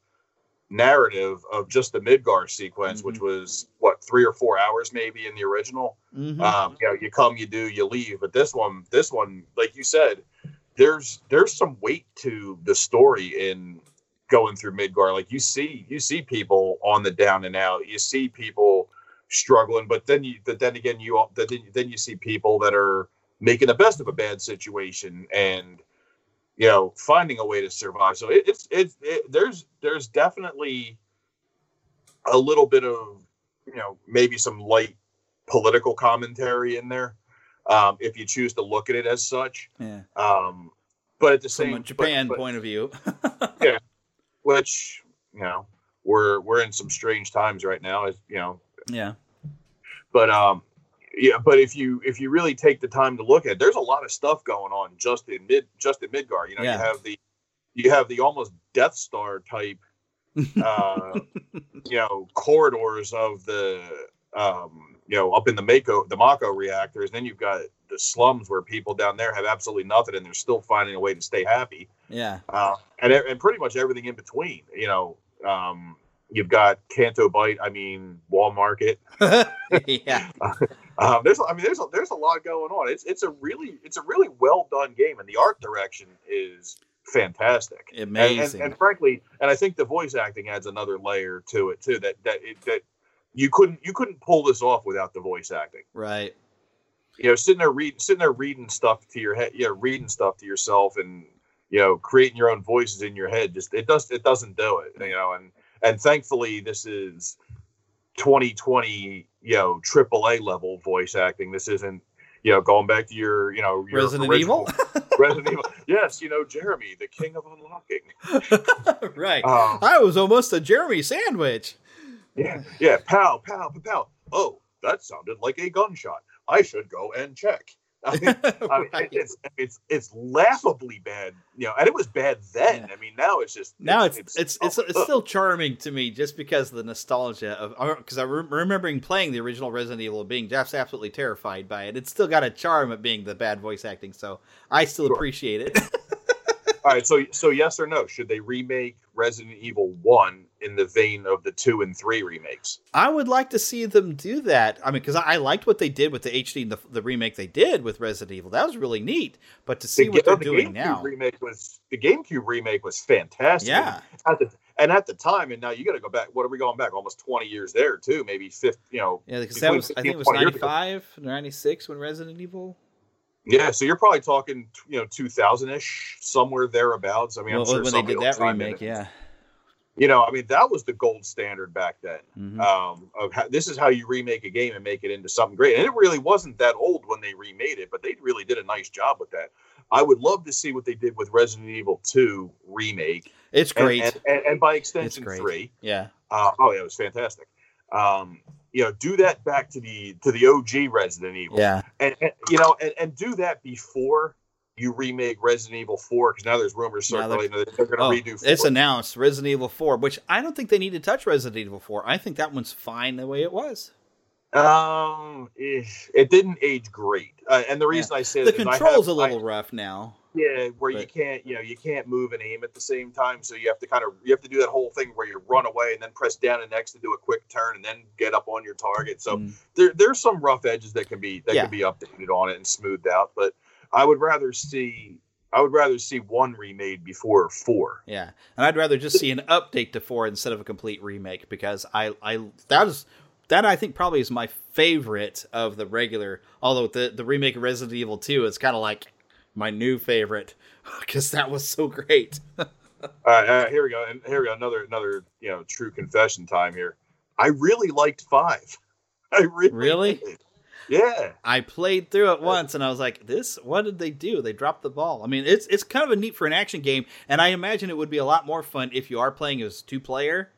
narrative of just the Midgar sequence, which was what three or four hours maybe in the original. Mhm. Um, you know, you come, you do, you leave. But this one, this one, like you said, there's there's some weight to the story in going through Midgar. Like you see, you see people on the down and out. You see people struggling, but then you, but then again, you then then you see people that are making the best of a bad situation and you know finding a way to survive. So it, it's it's it, there's there's definitely a little bit of you know maybe some light political commentary in there um, if you choose to look at it as such. Yeah. Um, but at the From same Japan but- but- point of view. yeah, which you know we're we're in some strange times right now. As you know, yeah. but um, yeah, but if you if you really take the time to look at, it, there's a lot of stuff going on just in mid just in Midgar. You know, Yeah. you have the you have the almost Death Star type, uh, you know, corridors of the um, you know, up in the Mako the Mako reactors. Then you've got the slums where people down there have absolutely nothing, and they're still finding a way to stay happy Yeah. uh, and and pretty much everything in between. You know, um, you've got Canto Bight. I mean, Wall Market. yeah. Um, there's, I mean, there's a, there's a lot going on. It's it's a really it's a really well done game, and the art direction is fantastic. And- Amazing. And, and frankly, and I think the voice acting adds another layer to it too. That that it, that you couldn't you couldn't pull this off without the voice acting. Right. You know, sitting there reading sitting there reading stuff to your head, you know, reading stuff to yourself, and you know, creating your own voices in your head. Just it does it doesn't do it. You know, and and thankfully this is 2020, you know, AAA level voice acting. This isn't, you know, going back to your, you know, your Resident Evil? Resident Evil. Yes, you know, Jeremy, the king of unlocking. right. Um, I was almost a Jeremy sandwich. Yeah, yeah, pow, pow, pow, pow. Oh, that sounded like a gunshot. I should go and check. I mean, I mean, it- it's it's it's laughably bad, you know, and it was bad then. I mean, now it's just Now it's it's it's it's, ugh. still charming to me just because of the nostalgia of because I re- remembering playing the original Resident Evil, being Jeff's absolutely terrified by it. It's still got a charm of being the bad voice acting, so I still appreciate it. All right, so so yes or no? Should they remake Resident Evil One in the vein of the two and three remakes? I would like to see them do that. I mean, because I, I liked what they did with the HD and the, the remake they did with Resident Evil. That was really neat. But to see The what oh, they're the doing GameCube now, remake was the GameCube remake was fantastic. Yeah. At the, and at the time, and now you got to go back. What are we going back? Almost twenty years there too, maybe fifty. You know, yeah, because that was I think it was 20 95, 96 when Resident Evil. Yeah, so you're probably talking, you know, two thousand ish, somewhere thereabouts. I mean, I'm sure when they did that remake, yeah. You know, I mean, that was the gold standard back then. Mhm. Um, of how, this is how you remake a game and make it into something great. And it really wasn't that old when they remade it, but they really did a nice job with that. I would love to see what they did with Resident Evil Two remake. It's great. and, and, and by extension, three. Yeah. Uh, oh yeah, it was fantastic. Um, you know, do that back to the to the OG Resident Evil. Yeah. and, and you know, and, and do that before you remake Resident Evil Four because now there's rumors they're- circulating that they're going to Oh, redo. 4. it's announced Resident Evil 4, which I don't think they need to touch Resident Evil 4. I think that one's fine the way it was. Um, it didn't age great, uh, and the reason I say The that is I control's have- a little I- rough now. yeah, where you can't, you know, you can't move and aim at the same time, so you have to kind of you have to do that whole thing where you run away and then press down and X to do a quick turn and then get up on your target. So there there's some rough edges that can be that Mm. Yeah. can be updated on it and smoothed out, but I would rather see I would rather see one remade before four. Yeah, and I'd rather just see an update to four instead of a complete remake because I, I that is that I think probably is my favorite of the regular. Although the the remake of Resident Evil Two is kind of like my new favorite because that was so great. All right, all uh, right, uh, here we go. And here we go. Another another you know true confession time here. I really liked five. I really Really? did. Yeah. I played through it once and I was like, "This, what did they do? They dropped the ball." I mean, it's it's kind of a neat for an action game, and I imagine it would be a lot more fun if you are playing as two player.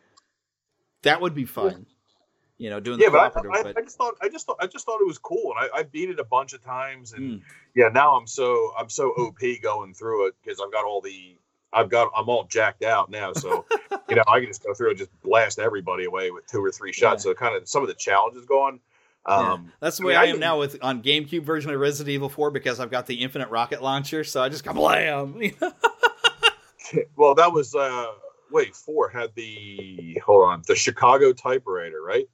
That would be fun. you know, doing the yeah, but. I, I, but I just thought I just thought I just thought it was cool, and I, I beat it a bunch of times, and Mm. yeah, now I'm so I'm so op going through it because I've got all the I've got I'm all jacked out now, so you know I can just go through and just blast everybody away with two or three shots. So kind of some of the challenges going. Yeah. Um, That's the I way mean, I, I am can- now with on GameCube version of Resident Evil 4 because I've got the infinite rocket launcher, so I just go blam. well, that was uh wait four had the hold on the Chicago typewriter right.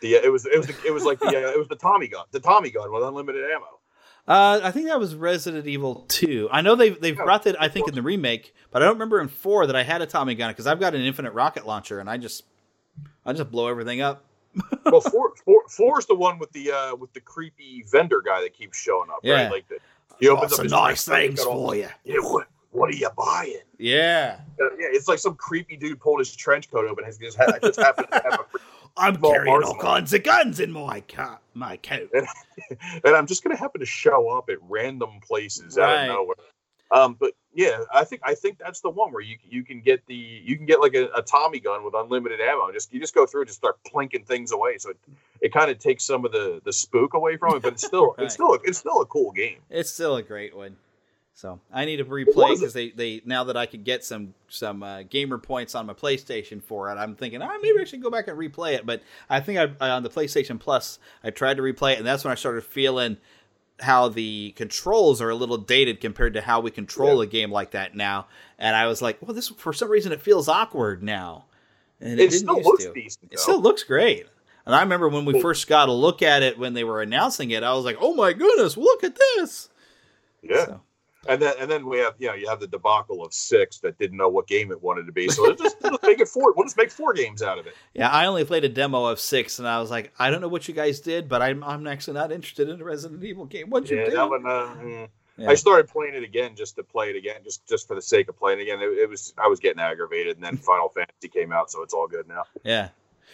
The it was it was it was like the uh, it was the Tommy gun the Tommy gun with unlimited ammo. Uh, I think that was Resident Evil 2. I know they've they've brought that I think in the remake, but I don't remember in 4 that I had a Tommy gun because I've got an infinite rocket launcher and I just I just blow everything up. Well, four, is the one with the uh, with the creepy vendor guy that keeps showing up, Yeah. right? Like the, he opens Got up some his nice things he's all- for you. Yeah, what, what are you buying? Yeah. Uh, yeah, it's like some creepy dude pulled his trench coat open. Has just, ha- just happened to have a I'm carrying all kinds of guns in my co- my coat. and, and I'm just gonna happen to show up at random places out of nowhere. Um, but yeah, I think I think that's the one where you you can get the you can get like a, a Tommy gun with unlimited ammo. Just you just go through and just start plinking things away. So it, it kind of takes some of the the spook away from it, but it's still Right. it's still a, it's still a cool game. It's still a great one. So I need to replay because they, they now that I could get some some uh, gamer points on my PlayStation for it, I'm thinking, ah, maybe I should go back and replay it. But I think I, I on the PlayStation Plus, I tried to replay it, and that's when I started feeling how the controls are a little dated compared to how we control a game like that now. And I was like, well, this for some reason it feels awkward now, and it, It still looks to. decent, It still looks great. And I remember when we first got a look at it when they were announcing it, I was like, "Oh my goodness, look at this!" Yeah. So- And then and then we have you know you have the debacle of six that didn't know what game it wanted to be. So let's just, let's make it four. We'll just make four games out of it. Yeah, I only played a demo of six, and I was like, I don't know what you guys did, but I'm I'm actually not interested in a Resident Evil game. What'd you Yeah, do? that one. Uh, mm. Yeah. I started playing it again just to play it again, just just for the sake of playing it again. It, it was I was getting aggravated, and then Final Fantasy came out, so it's all good now. yeah,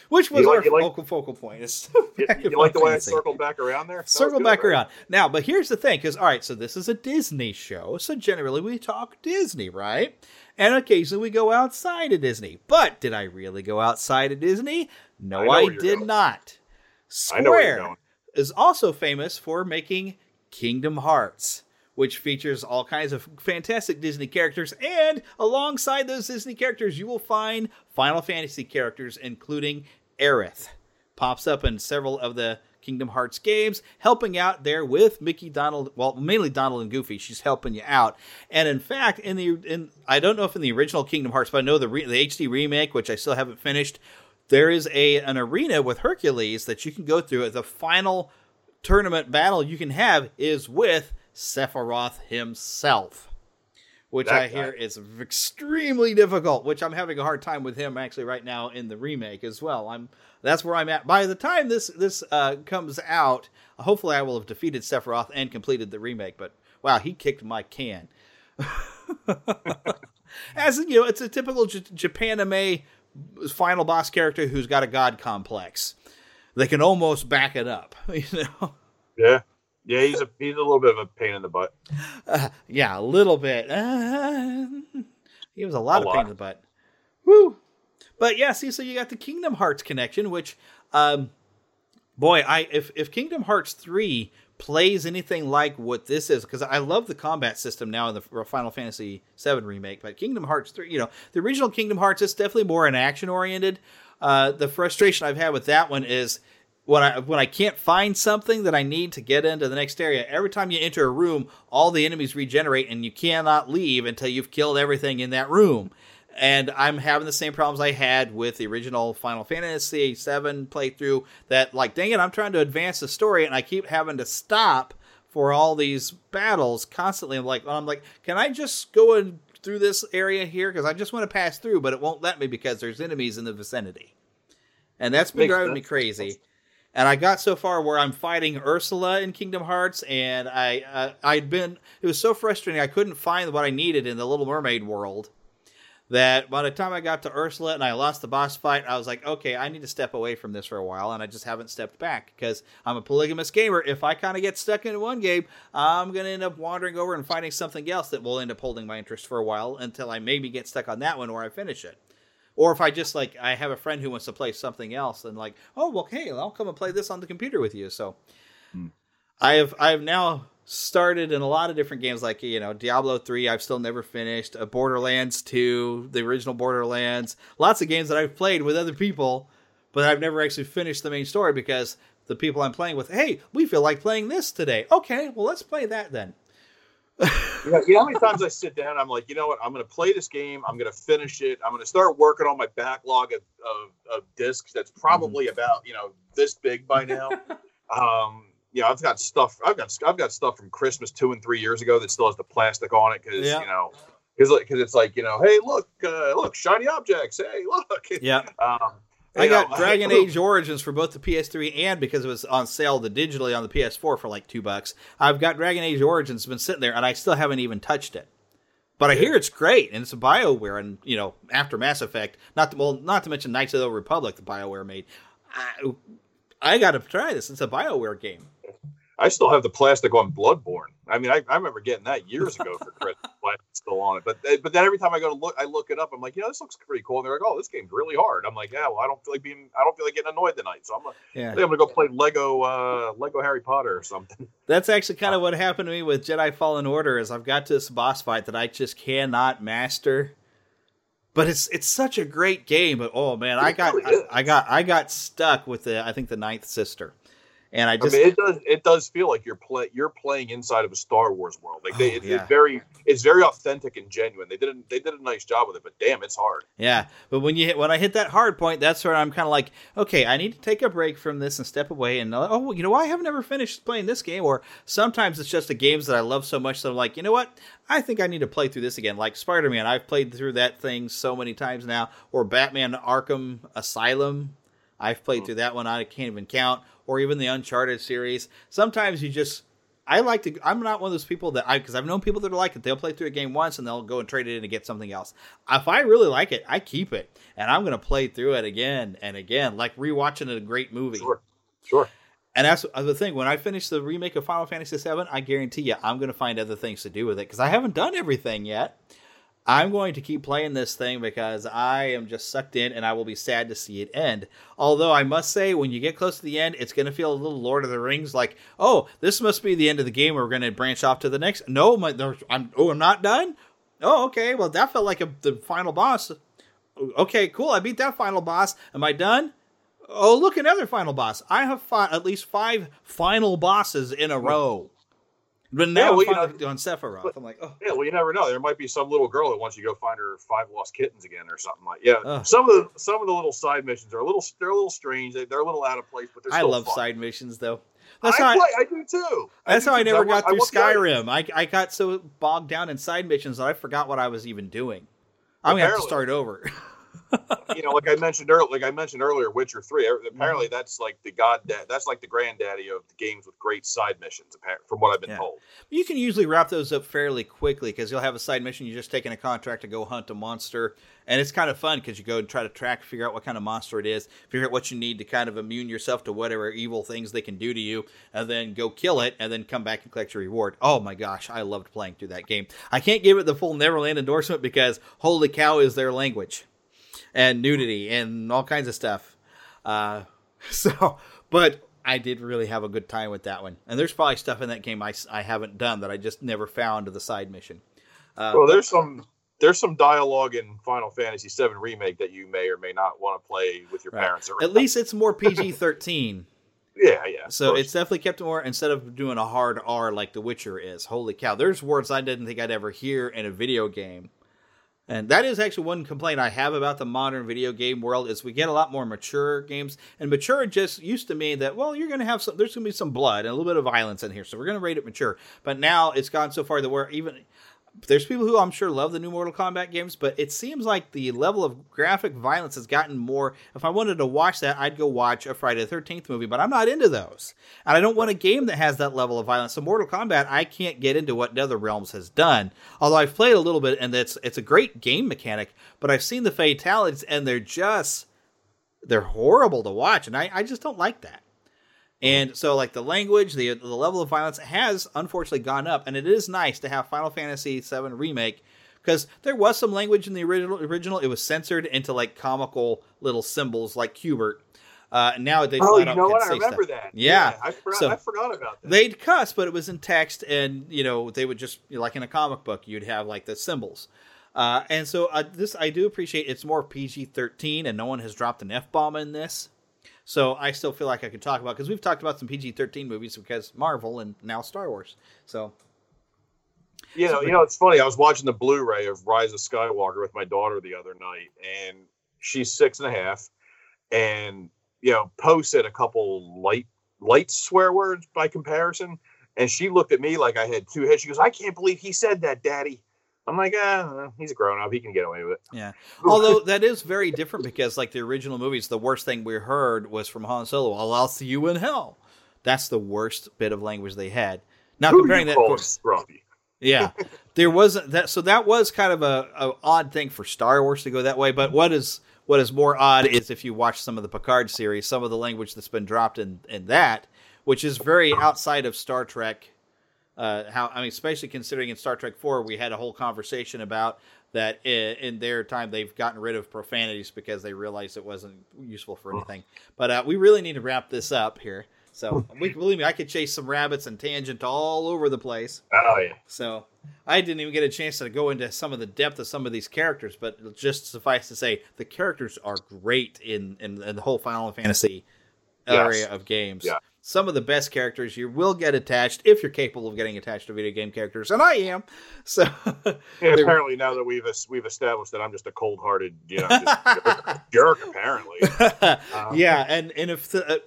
which was You our like- focal focal point. You, you like the way I circled back around there? Circle back right? around now, but here's the thing: because all right, so this is a Disney show, so generally we talk Disney, right? And occasionally we go outside of Disney. But did I really go outside of Disney? No, I I, did going. not. I know where you're Square is also famous for making Kingdom Hearts, which features all kinds of fantastic Disney characters. And alongside those Disney characters, you will find Final Fantasy characters, including Aerith. Pops up in several of the Kingdom Hearts games, helping out there with Mickey, Donald, well, mainly Donald and Goofy. She's helping you out. And in fact, in the in I don't know if in the original Kingdom Hearts, but I know the re, the HD remake, which I still haven't finished, there is a an arena with Hercules that you can go through. The final tournament battle you can have is with Sephiroth himself, which That I hear is extremely difficult. Which I'm having a hard time with him actually right now in the remake as well. I'm that's where I'm at. By the time this this uh, comes out, hopefully I will have defeated Sephiroth and completed the remake. But wow, he kicked my can. As you know, it's a typical J- Japan anime final boss character who's got a god complex. They can almost back it up, you know. Yeah, yeah. He's a he's a little bit of a pain in the butt. Uh, yeah, a little bit. Uh, he was a lot A of pain in the butt. Woo! But yeah, see, so you got the Kingdom Hearts connection, which, um, boy, I if if Kingdom Hearts three plays anything like what this is, because I love the combat system now in the Final Fantasy VII remake, but Kingdom Hearts three, you know, the original Kingdom Hearts is definitely more an action oriented. Uh, the frustration I've had with that one is when I when I can't find something that I need to get into the next area, every time you enter a room, all the enemies regenerate and you cannot leave until you've killed everything in that room. And I'm having the same problems I had with the original Final Fantasy VII playthrough. That like, dang it, I'm trying to advance the story and I keep having to stop for all these battles constantly. I'm like, I'm like, can I just go in through this area here because I just want to pass through, but it won't let me because there's enemies in the vicinity, and that's been Makes driving me sense. crazy. And I got so far where I'm fighting Ursula in Kingdom Hearts, and I uh, I'd been it was so frustrating I couldn't find what I needed in the Little Mermaid world. That by the time I got to Ursula and I lost the boss fight, I was like, okay, I need to step away from this for a while, and I just haven't stepped back because I'm a polygamous gamer. If I kind of get stuck in one game, I'm gonna end up wandering over and finding something else that will end up holding my interest for a while until I maybe get stuck on that one or I finish it. Or if I just like I have a friend who wants to play something else, and like, oh well, hey, I'll come and play this on the computer with you. So hmm. I have I have now started in a lot of different games, like you know Diablo three. I've still never finished. Uh, Borderlands two, the original Borderlands. Lots of games that I've played with other people, but I've never actually finished the main story because the people I'm playing with, hey, we feel like playing this today. Okay, well let's play that then you, know, you know how many times I sit down, I'm like, you know what? I'm going to play this game. I'm going to finish it. I'm going to start working on my backlog of, of, of discs that's probably mm-hmm. about, you know, this big by now. um, you know, I've got stuff. I've got I've got stuff from Christmas two and three years ago that still has the plastic on it because yeah. you know because because it's like you know, hey, look, uh, look, shiny objects. Hey, look. Yeah. Um, I got know, Dragon Age Origins for both the PS3 and because it was on sale the digitally on the PS4 for like two bucks. I've got Dragon Age Origins been sitting there and I still haven't even touched it. But I hear it's great and it's a Bioware and you know after Mass Effect, not to, well, not to mention Knights of the Republic, the Bioware made. I, I got to try this. It's a Bioware game. I still have the plastic on Bloodborne. I mean, I, I remember getting that years ago for Christmas. still on it, but but then every time I go to look, I look it up. I'm like, you know, this looks pretty cool. And they're like, oh, this game's really hard. I'm like, yeah, well, I don't feel like being, I don't feel like getting annoyed tonight. So I'm like, yeah. I'm gonna go play Lego, uh, Lego Harry Potter or something. That's actually kind of what happened to me with Jedi Fallen Order. Is I've got to this boss fight that I just cannot master. But it's it's such a great game. But oh man, I got really I, I got I got stuck with the I think the ninth sister. And I just, I mean, it does, it does feel like you're play, you're playing inside of a Star Wars world. Like they, oh, yeah. it's very, it's very authentic and genuine. They did, a, they did a nice job with it, but damn, it's hard. Yeah, but when you hit, when I hit that hard point, that's where I'm kind of like, okay, I need to take a break from this and step away. And uh, oh, you know, what? I have never finished playing this game. Or sometimes it's just the games that I love so much that I'm like, you know what, I think I need to play through this again. Like Spider Man, I've played through that thing so many times now. Or Batman Arkham Asylum. I've played mm. through that one. I can't even count or even the Uncharted series. Sometimes you just I like to. I'm not one of those people that I because I've known people that are like it. They'll play through a game once and they'll go and trade it in and get something else. If I really like it, I keep it and I'm going to play through it again and again, like rewatching a great movie. Sure, sure. And that's the thing. When I finish the remake of Final Fantasy VII, I guarantee you, I'm going to find other things to do with it because I haven't done everything yet. I'm going to keep playing this thing because I am just sucked in and I will be sad to see it end. Although I must say, when you get close to the end, it's going to feel a little Lord of the Rings like, oh, this must be the end of the game. We're going to branch off to the next. No, my, I'm, oh, I'm not done? Oh, okay. Well, that felt like a, the final boss. Okay, cool. I beat that final boss. Am I done? Oh, look, another final boss. I have fought at least five final bosses in a row. But now yeah, well, you know, on Sephiroth. But, I'm like, oh. Yeah, well, you never know. There might be some little girl that wants you to go find her five lost kittens again or something like. Yeah, Ugh. some of the some of the little side missions are a little they're a little strange. They, are a little out of place, but they're. I love fun. side missions though. That's I, how play, I, I do too. That's I how I never got through Skyrim. I I got so bogged down in side missions that I forgot what I was even doing. I'm gonna have to start over. you know, like I mentioned earlier, like I mentioned earlier, Witcher Three. Apparently, mm-hmm. that's like the goddad. That's like the granddaddy of the games with great side missions. From what I've been yeah. told, you can usually wrap those up fairly quickly because you'll have a side mission. You're just taking a contract to go hunt a monster, and it's kind of fun because you go and try to track, figure out what kind of monster it is, figure out what you need to kind of immune yourself to whatever evil things they can do to you, and then go kill it, and then come back and collect your reward. Oh my gosh, I loved playing through that game. I can't give it the full Neverland endorsement because holy cow is their language and nudity and all kinds of stuff. Uh, so, but I did really have a good time with that one. And there's probably stuff in that game I, I haven't done that I just never found to the side mission. Uh, well, there's some there's some dialogue in Final Fantasy VII remake that you may or may not want to play with your right. parents. At least it's more PG thirteen. yeah, yeah. So it's definitely kept more instead of doing a hard R like The Witcher is. Holy cow! There's words I didn't think I'd ever hear in a video game and that is actually one complaint I have about the modern video game world is we get a lot more mature games. And mature just used to mean that, well, you're going to have some, there's going to be some blood and a little bit of violence in here. So we're going to rate it mature. But now it's gone so far that we're even, there's people who I'm sure love the new Mortal Kombat games, but it seems like the level of graphic violence has gotten more. If I wanted to watch that, I'd go watch a Friday the 13th movie, but I'm not into those. And I don't want a game that has that level of violence. So Mortal Kombat, I can't get into what Nether Realms has done. Although I've played a little bit and it's it's a great game mechanic, but I've seen the fatalities and they're just they're horrible to watch and I, I just don't like that. And so, like the language, the the level of violence has unfortunately gone up, and it is nice to have Final Fantasy VII remake because there was some language in the original. Original, it was censored into like comical little symbols like Hubert. Uh, now they oh, you know what? I remember stuff. that. Yeah, I forgot. So- I forgot about that. They'd cuss, but it was in text, and you know they would just like in a comic book, you'd have like the symbols. Uh, and so uh, this I do appreciate. It's more PG thirteen, and no one has dropped an f bomb in this. So I still feel like I could talk about because we've talked about some PG thirteen movies because Marvel and now Star Wars. So You know, you know, it's funny. I was watching the Blu-ray of Rise of Skywalker with my daughter the other night, and she's six and a half, and you know, Poe said a couple light light swear words by comparison, and she looked at me like I had two heads. She goes, "I can't believe he said that, Daddy." I'm like, ah, he's a grown up. He can get away with it. Yeah. Although that is very different because, like the original movies, the worst thing we heard was from Han Solo. Well, I'll see you in hell. That's the worst bit of language they had. Now Who comparing that, course, yeah, there wasn't that. So that was kind of a, a odd thing for Star Wars to go that way. But what is what is more odd is if you watch some of the Picard series, some of the language that's been dropped in in that, which is very outside of Star Trek. Uh, how I mean, especially considering in Star Trek Four, we had a whole conversation about that in, in their time they've gotten rid of profanities because they realized it wasn't useful for anything. But uh, we really need to wrap this up here. So we, believe me, I could chase some rabbits and tangent all over the place. Oh yeah. So I didn't even get a chance to go into some of the depth of some of these characters, but just suffice to say, the characters are great in in, in the whole Final Fantasy area of games. Yeah. Some of the best characters you will get attached if you're capable of getting attached to video game characters, and I am. So Yeah, apparently now that we've we've established that I'm just a cold-hearted, you know, jerk, jerk. Apparently, yeah, and and if the, uh,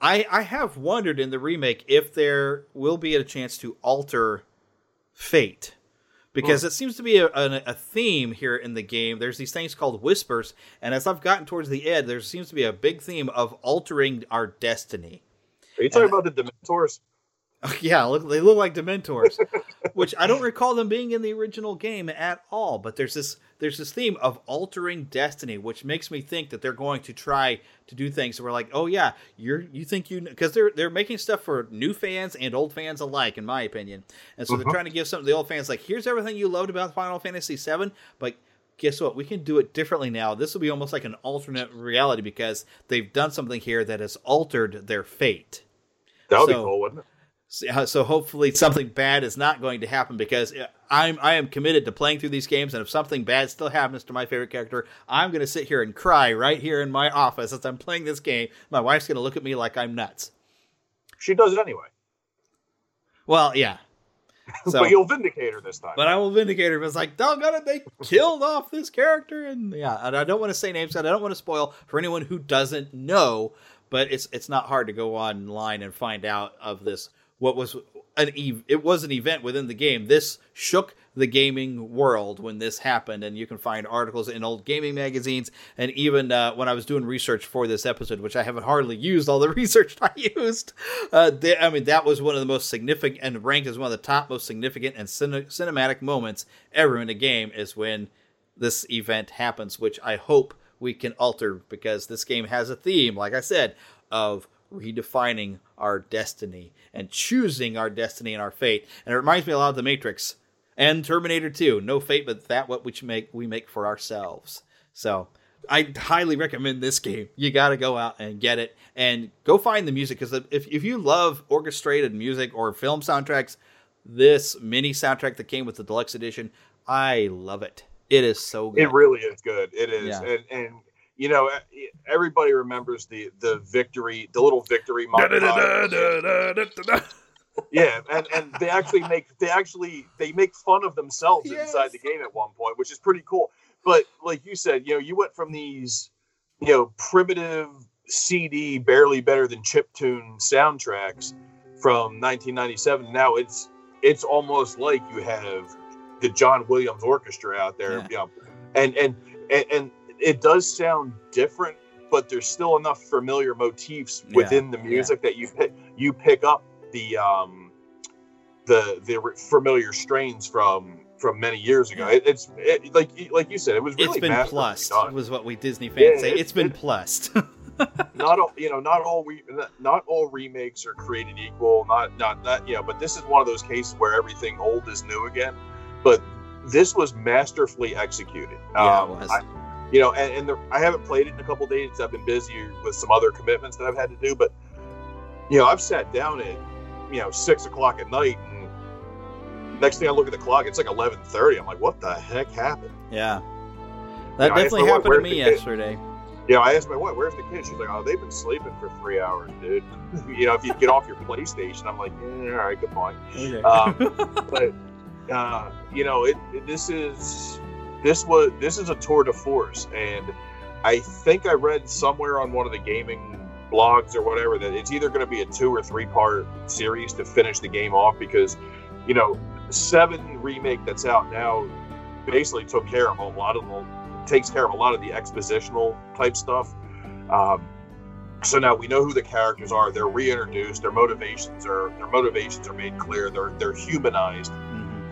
I I have wondered in the remake if there will be a chance to alter fate because it seems to be a, a, a theme here in the game. There's these things called whispers, and as I've gotten towards the end, there seems to be a big theme of altering our destiny. Are you talking uh, about the Dementors? Yeah, look, they look like Dementors, which I don't recall them being in the original game at all. But there's this there's this theme of altering destiny, which makes me think that they're going to try to do things. Where like, oh yeah, you're you think you because they're they're making stuff for new fans and old fans alike, in my opinion. And so they're uh-huh. trying to give some of the old fans like, here's everything you loved about Final Fantasy VII, but guess what? We can do it differently now. This will be almost like an alternate reality because they've done something here that has altered their fate. That would be So- cool, wouldn't it? So uh, so hopefully something bad is not going to happen because uh, I'm I am committed to playing through these games and if something bad still happens to my favorite character, I'm going to sit here and cry right here in my office as I'm playing this game. My wife's going to look at me like I'm nuts. She does it anyway. Well, yeah. So, but you'll vindicate her this time. but I will vindicate her. if It's like, doggone it, they killed off this character, and yeah, and I don't want to say names, and I don't want to spoil for anyone who doesn't know. But it's it's not hard to go online and find out of this. What was an ev- it was an event within the game. This shook the gaming world when this happened, and you can find articles in old gaming magazines, and even uh, when I was doing research for this episode, which I haven't hardly used all the research I used. Uh, they, I mean, that was one of the most significant and ranked as one of the top most significant and cine- cinematic moments ever in a game is when this event happens, which I hope we can alter because this game has a theme, like I said, of redefining our destiny and choosing our destiny and our fate. And it reminds me a lot of The Matrix and Terminator 2. No fate, but that what we make we make for ourselves. So I highly recommend this game. You got to go out and get it and go find the music because if if you love orchestrated music or film soundtracks, this mini soundtrack that came with the deluxe edition, I love it. It is so good. It really is good. It is, Yeah. and and you know everybody remembers the the victory, the little victory montage. yeah, and and they actually make they actually they make fun of themselves inside the game at one point, which is pretty cool. But like you said, you know, you went from these you know primitive CD, barely better than chiptune soundtracks from 1997. Now it's it's almost like you have the John Williams Orchestra out there, Yeah. you know, and, and and and it does sound different, but there's still enough familiar motifs Yeah, within the music that you pick you pick up the um the the familiar strains from from many years ago. It, it's it, like like you said, it was really it's been plussed, done. was what we Disney fans Yeah, say. it- it's been plussed. not all you know not all re, not all remakes are created equal not not that you know but this is one of those cases where everything old is new again but this was masterfully executed. Yeah, Um, it was. I, you know, and, and the, I haven't played it in a couple days. I've been busy with some other commitments that I've had to do. But you know, I've sat down at you know six o'clock at night, and next thing I look at the clock, it's like eleven thirty. I'm like, what the heck happened? Yeah. That You know, definitely my wife, happened to me the kid?" yesterday. You know, I asked my wife, "Where's the kid?" She's like, "Oh, they've been sleeping for three hours, dude." you know, if you get off your PlayStation, I'm like, eh, "All right, good point." Okay. Um, but uh, you know, it, it- this is this was this is a tour de force, and I think I read somewhere on one of the gaming blogs or whatever that it's either going to be a two or three part series to finish the game off because you know seven remake that's out now basically took care of a lot of the takes care of a lot of the expositional type stuff. Um, so now we know who the characters are. They're reintroduced. Their motivations are their motivations are made clear. They're they're humanized.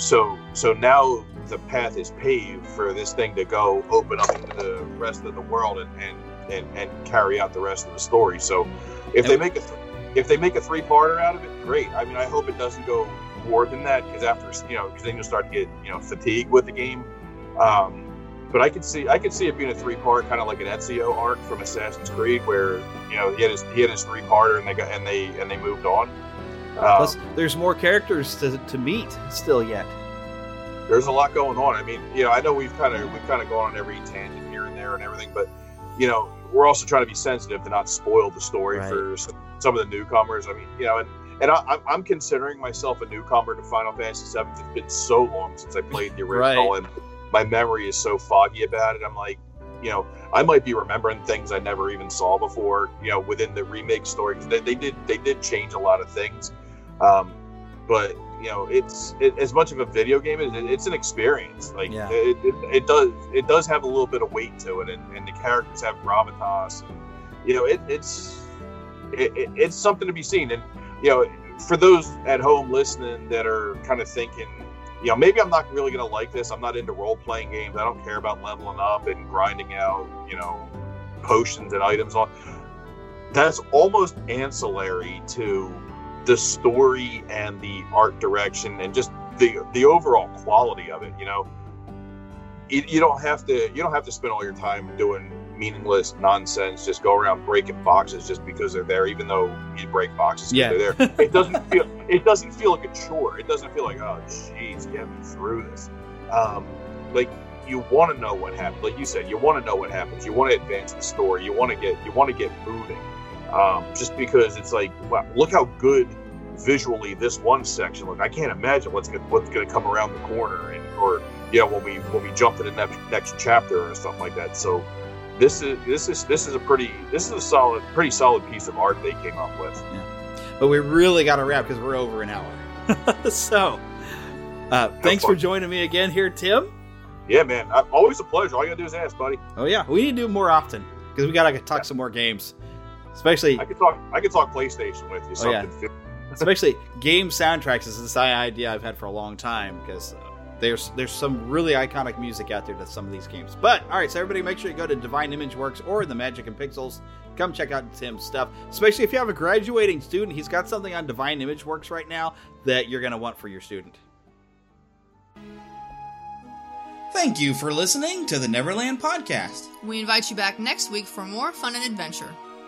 So so now the path is paved for this thing to go open up into the rest of the world and and, and, and carry out the rest of the story. So if they make a th- if they make a three parter out of it, great. I mean, I hope it doesn't go more than that because after you know because then you'll start to get you know fatigued with the game. Um, but I could see I could see it being a three part kind of like an Ezio arc from Assassin's Creed where you know he had his he had his three parter and they got and they and they moved on. Um, Plus, there's more characters to, to meet still yet. there's a lot going on. I mean, you know, I know we've kind of we've kind of gone on every tangent here and there and everything, but you know, we're also trying to be sensitive to not spoil the story Right. for some, some of the newcomers. I mean, you know, and and I, I'm- I'm considering myself a newcomer to Final Fantasy VII. It's been so long since I played the original, Right. and my memory is so foggy about it. I'm like, you know, I might be remembering things I never even saw before. You know, within the remake story, they, they did they did change a lot of things. Um, but you know, it's it, as much of a video game as it, it's an experience. Like Yeah. it, it, does it does have a little bit of weight to it, and, and the characters have gravitas. And, you know, it, it's it, it, it's something to be seen. And you know, for those at home listening that are kind of thinking, you know, maybe I'm not really going to like this. I'm not into role playing games. I don't care about leveling up and grinding out, you know, potions and items. On that's almost ancillary to the story and the art direction and just the the overall quality of it. You know, you, you don't have to you don't have to spend all your time doing meaningless nonsense. Just go around breaking boxes just because they're there, even though you break boxes Yeah. they're there. It doesn't feel it doesn't feel like a chore. It doesn't feel like oh jeez, get me through this. Um, like you want to know what happened. Like you said, you want to know what happens. You want to advance the story. You want to get you want to get moving. Um, just because it's like, wow, look how good visually this one section look. I can't imagine what's gonna, what's going to come around the corner, and or you know when we when we jump to the next next chapter or something like that. So this is this is this is a pretty this is a solid pretty solid piece of art they came up with. Yeah. But we really got to wrap because we're over an hour. so, uh, thanks for joining me again here, Tim. Yeah, man, always a pleasure. All you gotta do is ask, buddy. Oh yeah, we need to do more often because we gotta talk some more games, especially I could talk I could talk PlayStation with you. Oh, yeah. Something. especially game soundtracks is this idea I've had for a long time because uh, there's there's some really iconic music out there to some of these games. But all right, so everybody, make sure you go to Divine Image Works or the Magic and Pixels. Come check out Tim's stuff, especially if you have a graduating student. He's got something on Divine Image Works right now that you're gonna want for your student. Thank you for listening to the Neverland Podcast. We invite you back next week for more fun and adventure.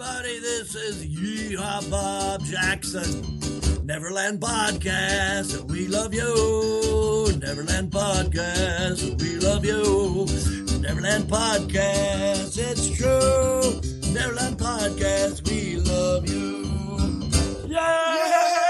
everybody. This is Yeehaw Bob Jackson. Neverland Podcast. We love you. Neverland Podcast. We love you. Neverland Podcast. It's true. Neverland Podcast. We love you. Yeah! yeah!